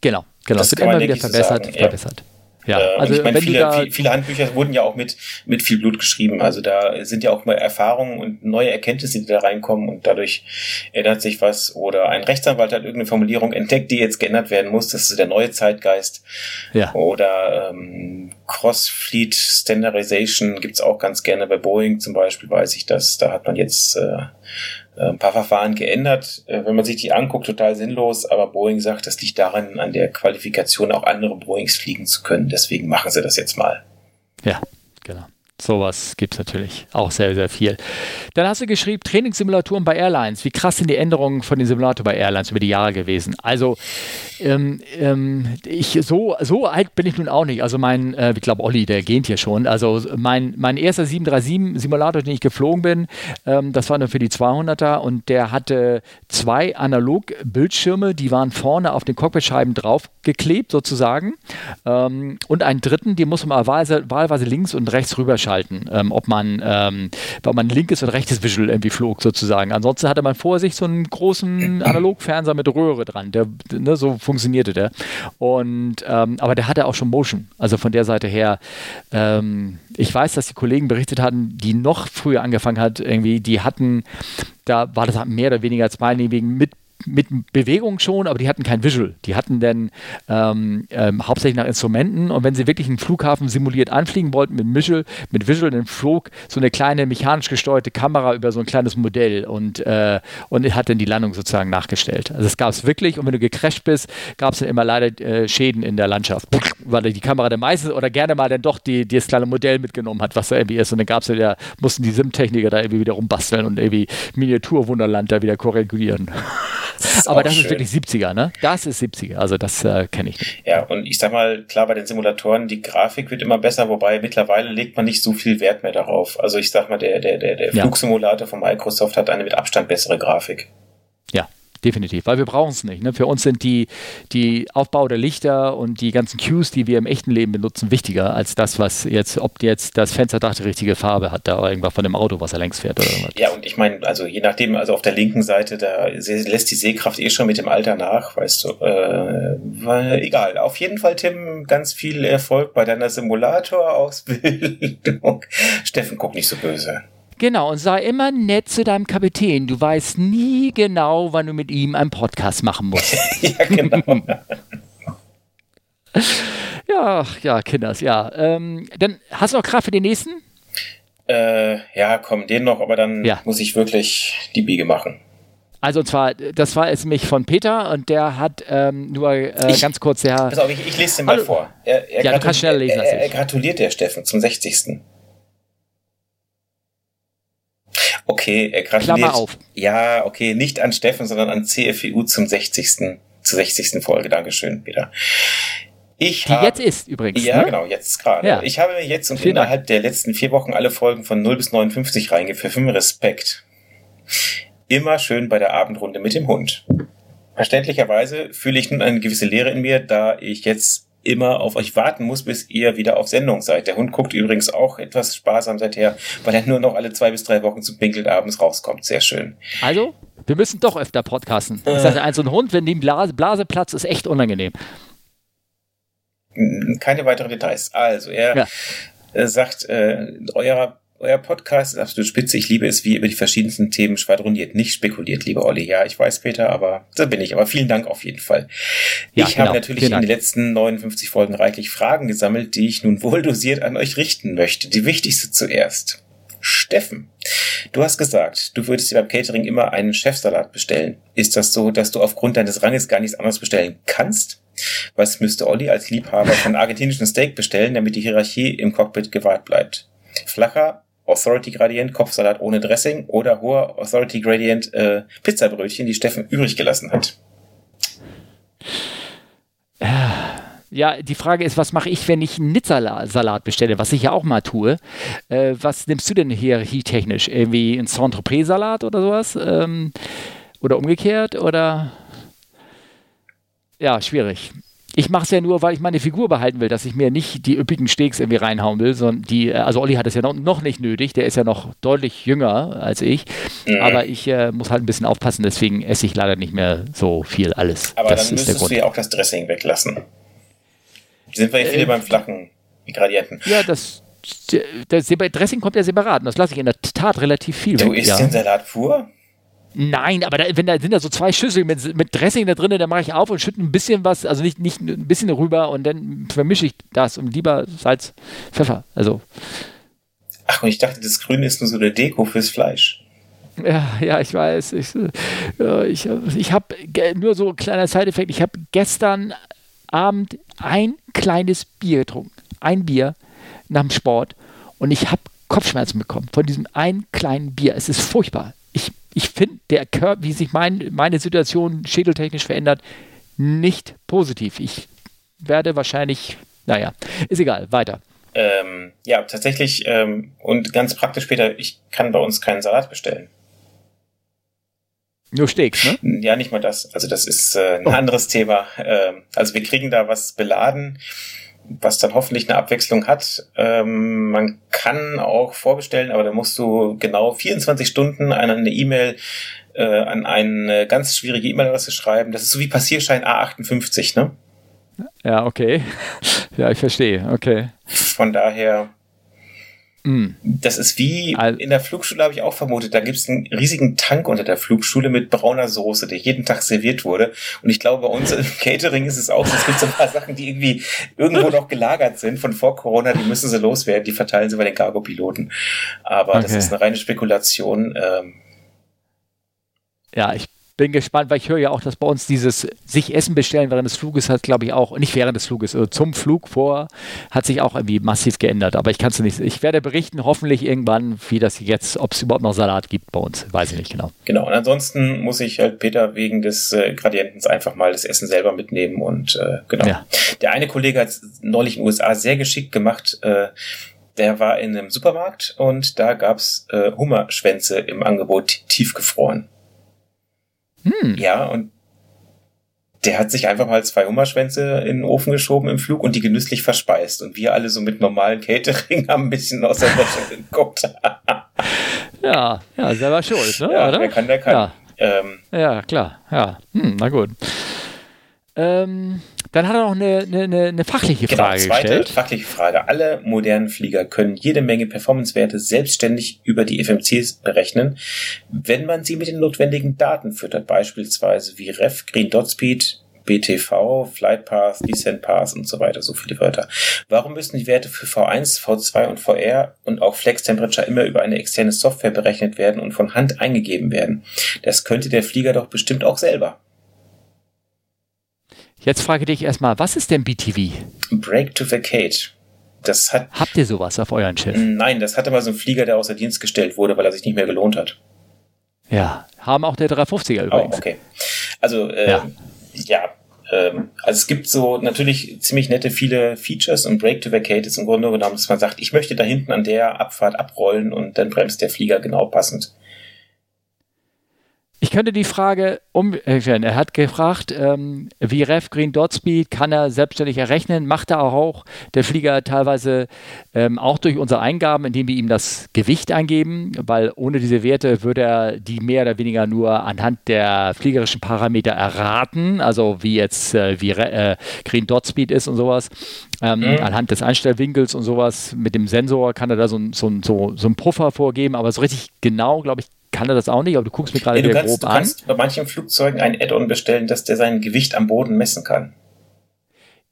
Genau, genau. es wird immer wieder verbessert, so verbessert. Ja. Äh, also ich meine, viele, viele Handbücher wurden ja auch mit, mit viel Blut geschrieben. Also da sind ja auch mal Erfahrungen und neue Erkenntnisse, die da reinkommen und dadurch ändert sich was. Oder ein Rechtsanwalt hat irgendeine Formulierung entdeckt, die jetzt geändert werden muss. Das ist der neue Zeitgeist. Ja. Oder ähm, Cross-Fleet Standardization gibt's auch ganz gerne bei Boeing zum Beispiel, weiß ich das. Da hat man jetzt äh, ein paar Verfahren geändert. Äh, wenn man sich die anguckt, total sinnlos, aber Boeing sagt, das liegt daran, an der Qualifikation auch andere Boeings fliegen zu können. Deswegen machen sie das jetzt mal. Ja, genau. Sowas gibt es natürlich auch sehr, sehr viel. Dann hast du geschrieben, Trainingssimulatoren bei Airlines. Wie krass sind die Änderungen von den Simulatoren bei Airlines über die Jahre gewesen? Also, ähm, ähm, ich, so, so alt bin ich nun auch nicht. Also mein, äh, ich glaube, Olli, der geht hier schon. Also mein, mein erster 737-Simulator, den ich geflogen bin, ähm, das war nur für die 200er und der hatte zwei Analog-Bildschirme, die waren vorne auf den Cockpitscheiben draufgeklebt sozusagen ähm, und einen dritten, den muss man wahlweise, wahlweise links und rechts rüber schalten, ähm, ob man, ähm, man linkes und rechtes Visual irgendwie flog sozusagen. Ansonsten hatte man vor sich so einen großen Analogfernseher mit Röhre dran, der, ne, so funktionierte der. Und, ähm, aber der hatte auch schon Motion, also von der Seite her. Ähm, ich weiß, dass die Kollegen berichtet hatten, die noch früher angefangen hat, irgendwie, die hatten, da war das mehr oder weniger zweinebigen mit mit Bewegung schon, aber die hatten kein Visual. Die hatten dann ähm, ähm, hauptsächlich nach Instrumenten und wenn sie wirklich einen Flughafen simuliert anfliegen wollten mit Visual, mit Visual, dann flog so eine kleine mechanisch gesteuerte Kamera über so ein kleines Modell und, äh, und hat dann die Landung sozusagen nachgestellt. Also es gab es wirklich und wenn du gecrashed bist, gab es dann immer leider äh, Schäden in der Landschaft, weil die Kamera der meistens oder gerne mal dann doch die, die das kleine Modell mitgenommen hat, was da irgendwie ist und dann gab es ja, mussten die SIM-Techniker da irgendwie wieder rumbasteln und irgendwie Miniaturwunderland da wieder korrigieren. Aber das schön. ist wirklich 70er, ne? Das ist 70er, also das äh, kenne ich nicht. Ja, und ich sag mal, klar, bei den Simulatoren, die Grafik wird immer besser, wobei mittlerweile legt man nicht so viel Wert mehr darauf. Also ich sag mal, der, der, der, der Flugsimulator von Microsoft hat eine mit Abstand bessere Grafik. Ja, definitiv, weil wir brauchen es nicht. Ne? Für uns sind die, die Aufbau der Lichter und die ganzen Cues, die wir im echten Leben benutzen, wichtiger als das, was jetzt, ob jetzt das Fensterdach die richtige Farbe hat, da irgendwas von dem Auto, was er längs fährt oder was. Ja, und ich meine, also je nachdem, also auf der linken Seite, da lässt die Sehkraft eh schon mit dem Alter nach, weißt du. Äh, egal, auf jeden Fall, Tim, ganz viel Erfolg bei deiner Simulator-Ausbildung. Steffen, guck nicht so böse. Genau, und sei immer nett zu deinem Kapitän. Du weißt nie genau, wann du mit ihm einen Podcast machen musst. ja, genau. ja, ja, Kinders, ja. Ähm, dann hast du noch Kraft für den nächsten? Äh, ja, komm, den noch, aber dann ja. muss ich wirklich die Biege machen. Also und zwar, das war es mich von Peter und der hat ähm, nur äh, ich, ganz kurz der. Pass auf, ich, ich lese den mal Hallo. vor. Er, er ja, du kannst schnell lesen. Er, er, gratuliert der Steffen zum 60. Okay, er gratuliert. Klammer auf. Ja, okay, nicht an Steffen, sondern an CFU zum 60. zur 60. Folge. Dankeschön, Peter. Ich Die habe, jetzt ist übrigens. Ja, ne? genau, jetzt gerade. Ja. Ich habe mir jetzt und Vielen innerhalb Dank. der letzten vier Wochen alle Folgen von 0 bis 59 reingepfiffen. Respekt immer schön bei der Abendrunde mit dem Hund. Verständlicherweise fühle ich nun eine gewisse Leere in mir, da ich jetzt immer auf euch warten muss, bis ihr wieder auf Sendung seid. Der Hund guckt übrigens auch etwas sparsam seither, weil er nur noch alle zwei bis drei Wochen zum Pinkeln abends rauskommt. Sehr schön. Also, wir müssen doch öfter podcasten. Äh. Ich sage, ein so ein Hund, wenn die Blase, Blase platzt, ist echt unangenehm. Keine weiteren Details. Also, er ja. sagt, äh, euer euer Podcast ist absolut spitze. Ich liebe es, wie ihr über die verschiedensten Themen schwadroniert, nicht spekuliert, lieber Olli. Ja, ich weiß, Peter, aber da bin ich. Aber vielen Dank auf jeden Fall. Ja, ich genau. habe natürlich in den letzten 59 Folgen reichlich Fragen gesammelt, die ich nun wohl dosiert an euch richten möchte. Die wichtigste zuerst. Steffen, du hast gesagt, du würdest dir beim Catering immer einen Chefsalat bestellen. Ist das so, dass du aufgrund deines Ranges gar nichts anderes bestellen kannst? Was müsste Olli als Liebhaber von argentinischen Steak bestellen, damit die Hierarchie im Cockpit gewahrt bleibt? Flacher Authority Gradient Kopfsalat ohne Dressing oder hoher Authority Gradient äh, Pizzabrötchen, die Steffen übrig gelassen hat. Ja, die Frage ist, was mache ich, wenn ich einen Nizza-Salat bestelle, was ich ja auch mal tue. Äh, was nimmst du denn hierarchietechnisch? Irgendwie ein Saint-Tropez-Salat oder sowas? Ähm, oder umgekehrt? Oder? Ja, schwierig ich mache es ja nur, weil ich meine Figur behalten will, dass ich mir nicht die üppigen Steaks irgendwie reinhauen will, sondern die, äh, also Olli hat es ja noch, noch nicht nötig, der ist ja noch deutlich jünger als ich, mhm. aber ich äh, muss halt ein bisschen aufpassen, deswegen esse ich leider nicht mehr so viel alles. Aber das dann müsstest du ja auch das Dressing weglassen. Sind wir ja viele äh, beim flachen Gradienten. Ja, das, das Dressing kommt ja separat und das lasse ich in der Tat relativ viel du weg. Du isst ja. den Salat pur? Nein, aber da, wenn da sind da so zwei Schüsseln mit, mit Dressing da drin, dann mache ich auf und schütte ein bisschen was, also nicht, nicht ein bisschen rüber und dann vermische ich das und lieber Salz, Pfeffer. Also. Ach, und ich dachte, das Grüne ist nur so eine Deko fürs Fleisch. Ja, ja, ich weiß. Ich, ich, ich habe nur so ein kleiner Side-Effekt. Ich habe gestern Abend ein kleines Bier getrunken. Ein Bier nach dem Sport. Und ich habe Kopfschmerzen bekommen von diesem einen kleinen Bier. Es ist furchtbar ich, finde, der Körper, wie sich mein, meine Situation schädeltechnisch verändert, nicht positiv. Ich werde wahrscheinlich, naja, ist egal, weiter. Ähm, ja, tatsächlich ähm, und ganz praktisch später, ich kann bei uns keinen Salat bestellen. Nur Steaks, ne? Ja, nicht mal das. Also das ist äh, ein oh. anderes Thema. Ähm, also wir kriegen da was beladen was dann hoffentlich eine Abwechslung hat. Ähm, man kann auch vorbestellen, aber da musst du genau 24 Stunden eine E-Mail äh, an eine ganz schwierige E-Mail-Adresse schreiben. Das ist so wie Passierschein A58, ne? Ja, okay. Ja, ich verstehe. Okay. Von daher Mm. Das ist wie in der Flugschule, habe ich auch vermutet. Da gibt es einen riesigen Tank unter der Flugschule mit brauner Soße, der jeden Tag serviert wurde. Und ich glaube, bei uns im Catering ist es auch so. Es gibt so ein paar Sachen, die irgendwie irgendwo noch gelagert sind von vor Corona. Die müssen sie loswerden. Die verteilen sie bei den Cargo-Piloten. Aber okay. das ist eine reine Spekulation. Ähm, ja, ich bin gespannt, weil ich höre ja auch, dass bei uns dieses sich Essen bestellen während des Fluges hat, glaube ich, auch, nicht während des Fluges, also zum Flug vor, hat sich auch irgendwie massiv geändert. Aber ich kann es nicht, ich werde berichten, hoffentlich irgendwann, wie das jetzt, ob es überhaupt noch Salat gibt bei uns. Weiß ich nicht genau. Genau, und ansonsten muss ich halt Peter wegen des äh, Gradientens einfach mal das Essen selber mitnehmen und äh, genau. Ja. Der eine Kollege hat es neulich in den USA sehr geschickt gemacht. Äh, der war in einem Supermarkt und da gab's äh, Hummerschwänze im Angebot tiefgefroren. Hm. Ja, und der hat sich einfach mal zwei Hummerschwänze in den Ofen geschoben im Flug und die genüsslich verspeist. Und wir alle so mit normalen Catering haben ein bisschen aus der Wäsche geguckt. ja, ja, selber schuld, ne? Ja, Oder? wer kann, der kann. Ja, ähm, ja klar, ja. Hm, na gut. Ähm, Dann hat er noch eine, eine, eine fachliche genau, Frage zweite gestellt. fachliche Frage. Alle modernen Flieger können jede Menge Performance-Werte selbstständig über die FMCs berechnen, wenn man sie mit den notwendigen Daten füttert, beispielsweise wie Ref, Green Dot Speed, BTV, Flight Path, Descent Path und so weiter, so viele Wörter. Warum müssen die Werte für V1, V2 und VR und auch Flex Temperature immer über eine externe Software berechnet werden und von Hand eingegeben werden? Das könnte der Flieger doch bestimmt auch selber. Jetzt frage dich erstmal, was ist denn BTV? Break to Vacate. Das hat, Habt ihr sowas auf euren Schiff? Nein, das hatte mal so ein Flieger, der außer Dienst gestellt wurde, weil er sich nicht mehr gelohnt hat. Ja, haben auch der 350er übrigens. Oh, okay. Also, äh, ja, ja ähm, also es gibt so natürlich ziemlich nette viele Features und Break to Vacate ist im Grunde genommen, dass man sagt, ich möchte da hinten an der Abfahrt abrollen und dann bremst der Flieger genau passend. Ich könnte die Frage umstellen. Er hat gefragt, ähm, wie Ref Green Dot Speed kann er selbstständig errechnen, macht er auch der Flieger teilweise ähm, auch durch unsere Eingaben, indem wir ihm das Gewicht eingeben, weil ohne diese Werte würde er die mehr oder weniger nur anhand der fliegerischen Parameter erraten, also wie jetzt äh, wie äh, Green Dot Speed ist und sowas. Ähm, mhm. Anhand des Einstellwinkels und sowas mit dem Sensor kann er da so, so, so, so einen Puffer vorgeben, aber so richtig genau, glaube ich, kann er das auch nicht, aber du guckst mir gerade nee, kannst, grob du an. Du kannst bei manchen Flugzeugen ein Add-on bestellen, dass der sein Gewicht am Boden messen kann.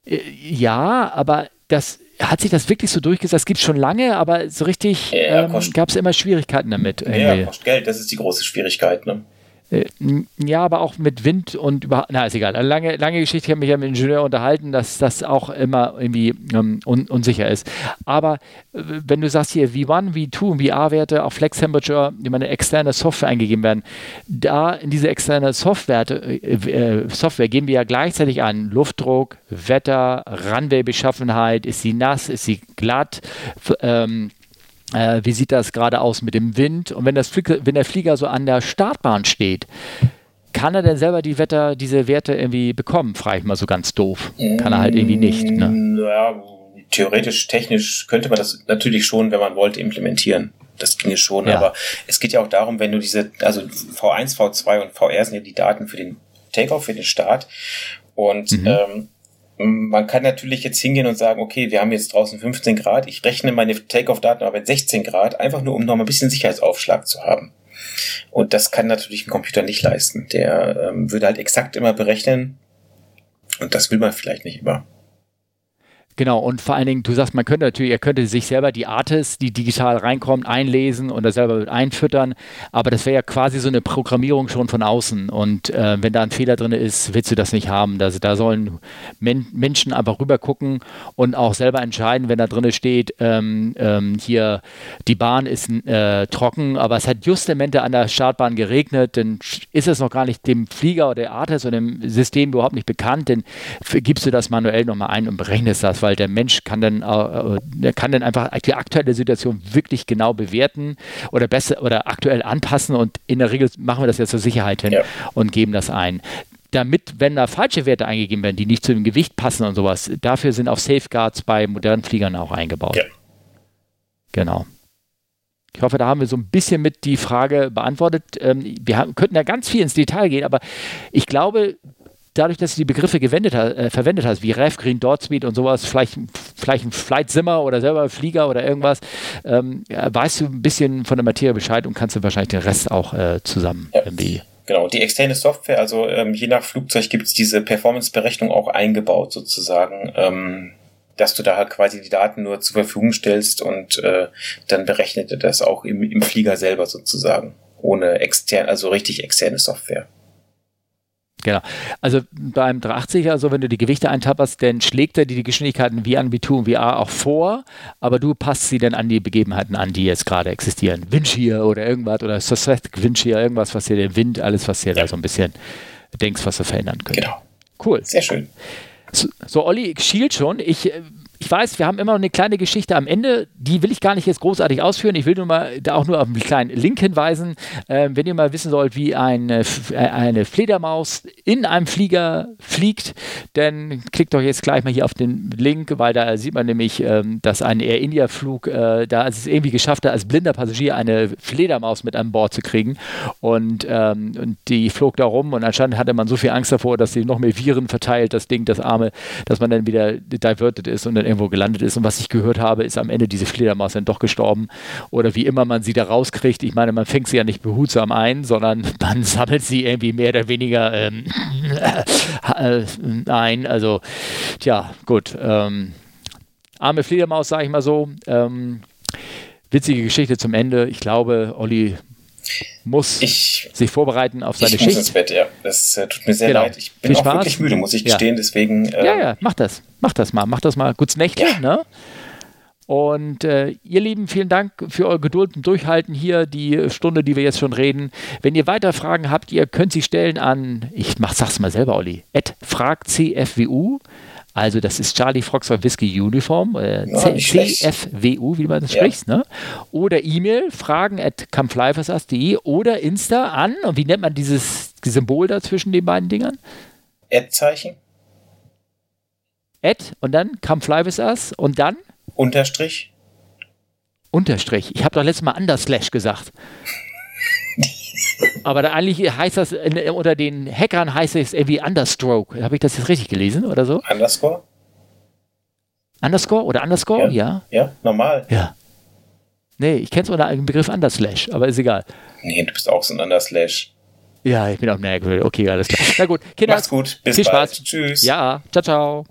Äh, ja, aber das hat sich das wirklich so durchgesetzt? Das gibt es schon lange, aber so richtig ja, ähm, gab es immer Schwierigkeiten damit. Ja, kostet Geld, das ist die große Schwierigkeit. Ne? Äh, ja, aber auch mit Wind und überhaupt, na, ist egal. Lange, lange Geschichte, ich habe mich ja mit Ingenieur unterhalten, dass das auch immer irgendwie ähm, un, unsicher ist. Aber äh, wenn du sagst hier V1, V2 und VR-Werte auf Flex Temperature, die meine externe Software eingegeben werden, da in diese externe Software, äh, äh, Software geben wir ja gleichzeitig an Luftdruck, Wetter, Runway-Beschaffenheit, ist sie nass, ist sie glatt, ähm, äh, wie sieht das gerade aus mit dem Wind? Und wenn, das Flieger, wenn der Flieger so an der Startbahn steht, kann er denn selber die Wetter, diese Werte irgendwie bekommen? Frage ich mal so ganz doof. Kann er halt irgendwie nicht. Ne? Ja, theoretisch, technisch könnte man das natürlich schon, wenn man wollte, implementieren. Das ginge schon, ja. aber es geht ja auch darum, wenn du diese, also V1, V2 und VR sind ja die Daten für den Takeoff, für den Start. Und mhm. ähm, man kann natürlich jetzt hingehen und sagen, okay, wir haben jetzt draußen 15 Grad, ich rechne meine Takeoff-Daten aber mit 16 Grad, einfach nur um noch mal ein bisschen Sicherheitsaufschlag zu haben. Und das kann natürlich ein Computer nicht leisten. Der ähm, würde halt exakt immer berechnen und das will man vielleicht nicht immer. Genau, und vor allen Dingen, du sagst, man könnte natürlich, er könnte sich selber die Artis, die digital reinkommt, einlesen und das selber mit einfüttern, aber das wäre ja quasi so eine Programmierung schon von außen. Und äh, wenn da ein Fehler drin ist, willst du das nicht haben. Das, da sollen Men Menschen einfach rüber gucken und auch selber entscheiden, wenn da drin steht, ähm, ähm, hier die Bahn ist äh, trocken, aber es hat Justamente an der Startbahn geregnet, dann ist es noch gar nicht dem Flieger oder der Artis oder dem System überhaupt nicht bekannt, dann gibst du das manuell nochmal ein und berechnest das, weil der Mensch kann dann, äh, der kann dann einfach die aktuelle Situation wirklich genau bewerten oder besser oder aktuell anpassen und in der Regel machen wir das ja zur Sicherheit hin ja. und geben das ein damit, wenn da falsche Werte eingegeben werden, die nicht zu dem Gewicht passen und sowas, dafür sind auch Safeguards bei modernen Fliegern auch eingebaut. Ja. Genau. Ich hoffe, da haben wir so ein bisschen mit die Frage beantwortet. Ähm, wir könnten ja ganz viel ins Detail gehen, aber ich glaube, dadurch, dass du die Begriffe gewendet, äh, verwendet hast, wie Ref, Green Dot Speed und sowas, vielleicht, vielleicht ein Flight Simmer oder selber Flieger oder irgendwas, ähm, ja, weißt du ein bisschen von der Materie Bescheid und kannst du wahrscheinlich den Rest auch äh, zusammen ja. irgendwie. Genau, die externe Software, also ähm, je nach Flugzeug gibt es diese Performance-Berechnung auch eingebaut sozusagen. Ähm, dass du da halt quasi die Daten nur zur Verfügung stellst und äh, dann berechnet er das auch im, im Flieger selber sozusagen, ohne extern, also richtig externe Software. Genau. Also beim 380er, also wenn du die Gewichte eintapperst, dann schlägt er dir die Geschwindigkeiten wie an V2 und VR auch vor, aber du passt sie dann an die Begebenheiten an, die jetzt gerade existieren. Windshear oder irgendwas oder Sussex Windshear, irgendwas, was dir den Wind, alles, was dir ja. da so ein bisschen denkst, was du verändern könnte. Genau. Cool. Sehr schön. So, so Olli schielt schon. Ich äh, ich weiß, wir haben immer noch eine kleine Geschichte am Ende, die will ich gar nicht jetzt großartig ausführen. Ich will nur mal da auch nur auf einen kleinen Link hinweisen. Ähm, wenn ihr mal wissen sollt, wie eine, äh, eine Fledermaus in einem Flieger fliegt, dann klickt doch jetzt gleich mal hier auf den Link, weil da sieht man nämlich, ähm, dass ein Air India Flug äh, da es irgendwie geschafft hat, als blinder Passagier eine Fledermaus mit an Bord zu kriegen. Und, ähm, und die flog da rum und anscheinend hatte man so viel Angst davor, dass sie noch mehr Viren verteilt, das Ding, das Arme, dass man dann wieder diverted ist und dann irgendwo gelandet ist. Und was ich gehört habe, ist am Ende diese Fledermaus dann doch gestorben. Oder wie immer man sie da rauskriegt. Ich meine, man fängt sie ja nicht behutsam ein, sondern man sammelt sie irgendwie mehr oder weniger ähm, äh, ein. Also, tja, gut. Ähm, arme Fledermaus, sage ich mal so. Ähm, witzige Geschichte zum Ende. Ich glaube, Olli muss ich, sich vorbereiten auf seine ich Schicht. Ich muss ins Bett, ja. Das äh, tut mir sehr genau. leid. Ich bin Viel auch Spaß. wirklich müde, muss ich gestehen. Ja. Deswegen. Ähm, ja, ja, mach das. Mach das mal. Mach das mal. Gutes Nächte, ja. ne? Und äh, ihr Lieben, vielen Dank für eure Geduld und Durchhalten hier, die Stunde, die wir jetzt schon reden. Wenn ihr weiter Fragen habt, ihr könnt sie stellen an, ich mach, sag's mal selber, Olli, at fragcfwu also das ist Charlie Foxtrot Whisky Uniform, äh, ja, CFWU, wie man das ja. spricht, ne? Oder E-Mail, fragen at oder Insta an, und wie nennt man dieses Symbol da zwischen den beiden Dingern? Ad-Zeichen. Ad und dann Us und dann? Unterstrich. Unterstrich. Ich habe doch letztes Mal Underslash gesagt. Aber eigentlich heißt das, in, unter den Hackern heißt es irgendwie Understroke. Habe ich das jetzt richtig gelesen oder so? Underscore? Underscore oder Underscore? Ja. Ja, ja normal. Ja. Nee, ich kenne es unter dem Begriff Underslash, aber ist egal. Nee, du bist auch so ein Underslash. Ja, ich bin auch merkwürdig. Okay, alles klar. Na gut, Kinder. Macht's gut. Bis viel bald. Spaß. Tschüss. Ja, ciao, ciao.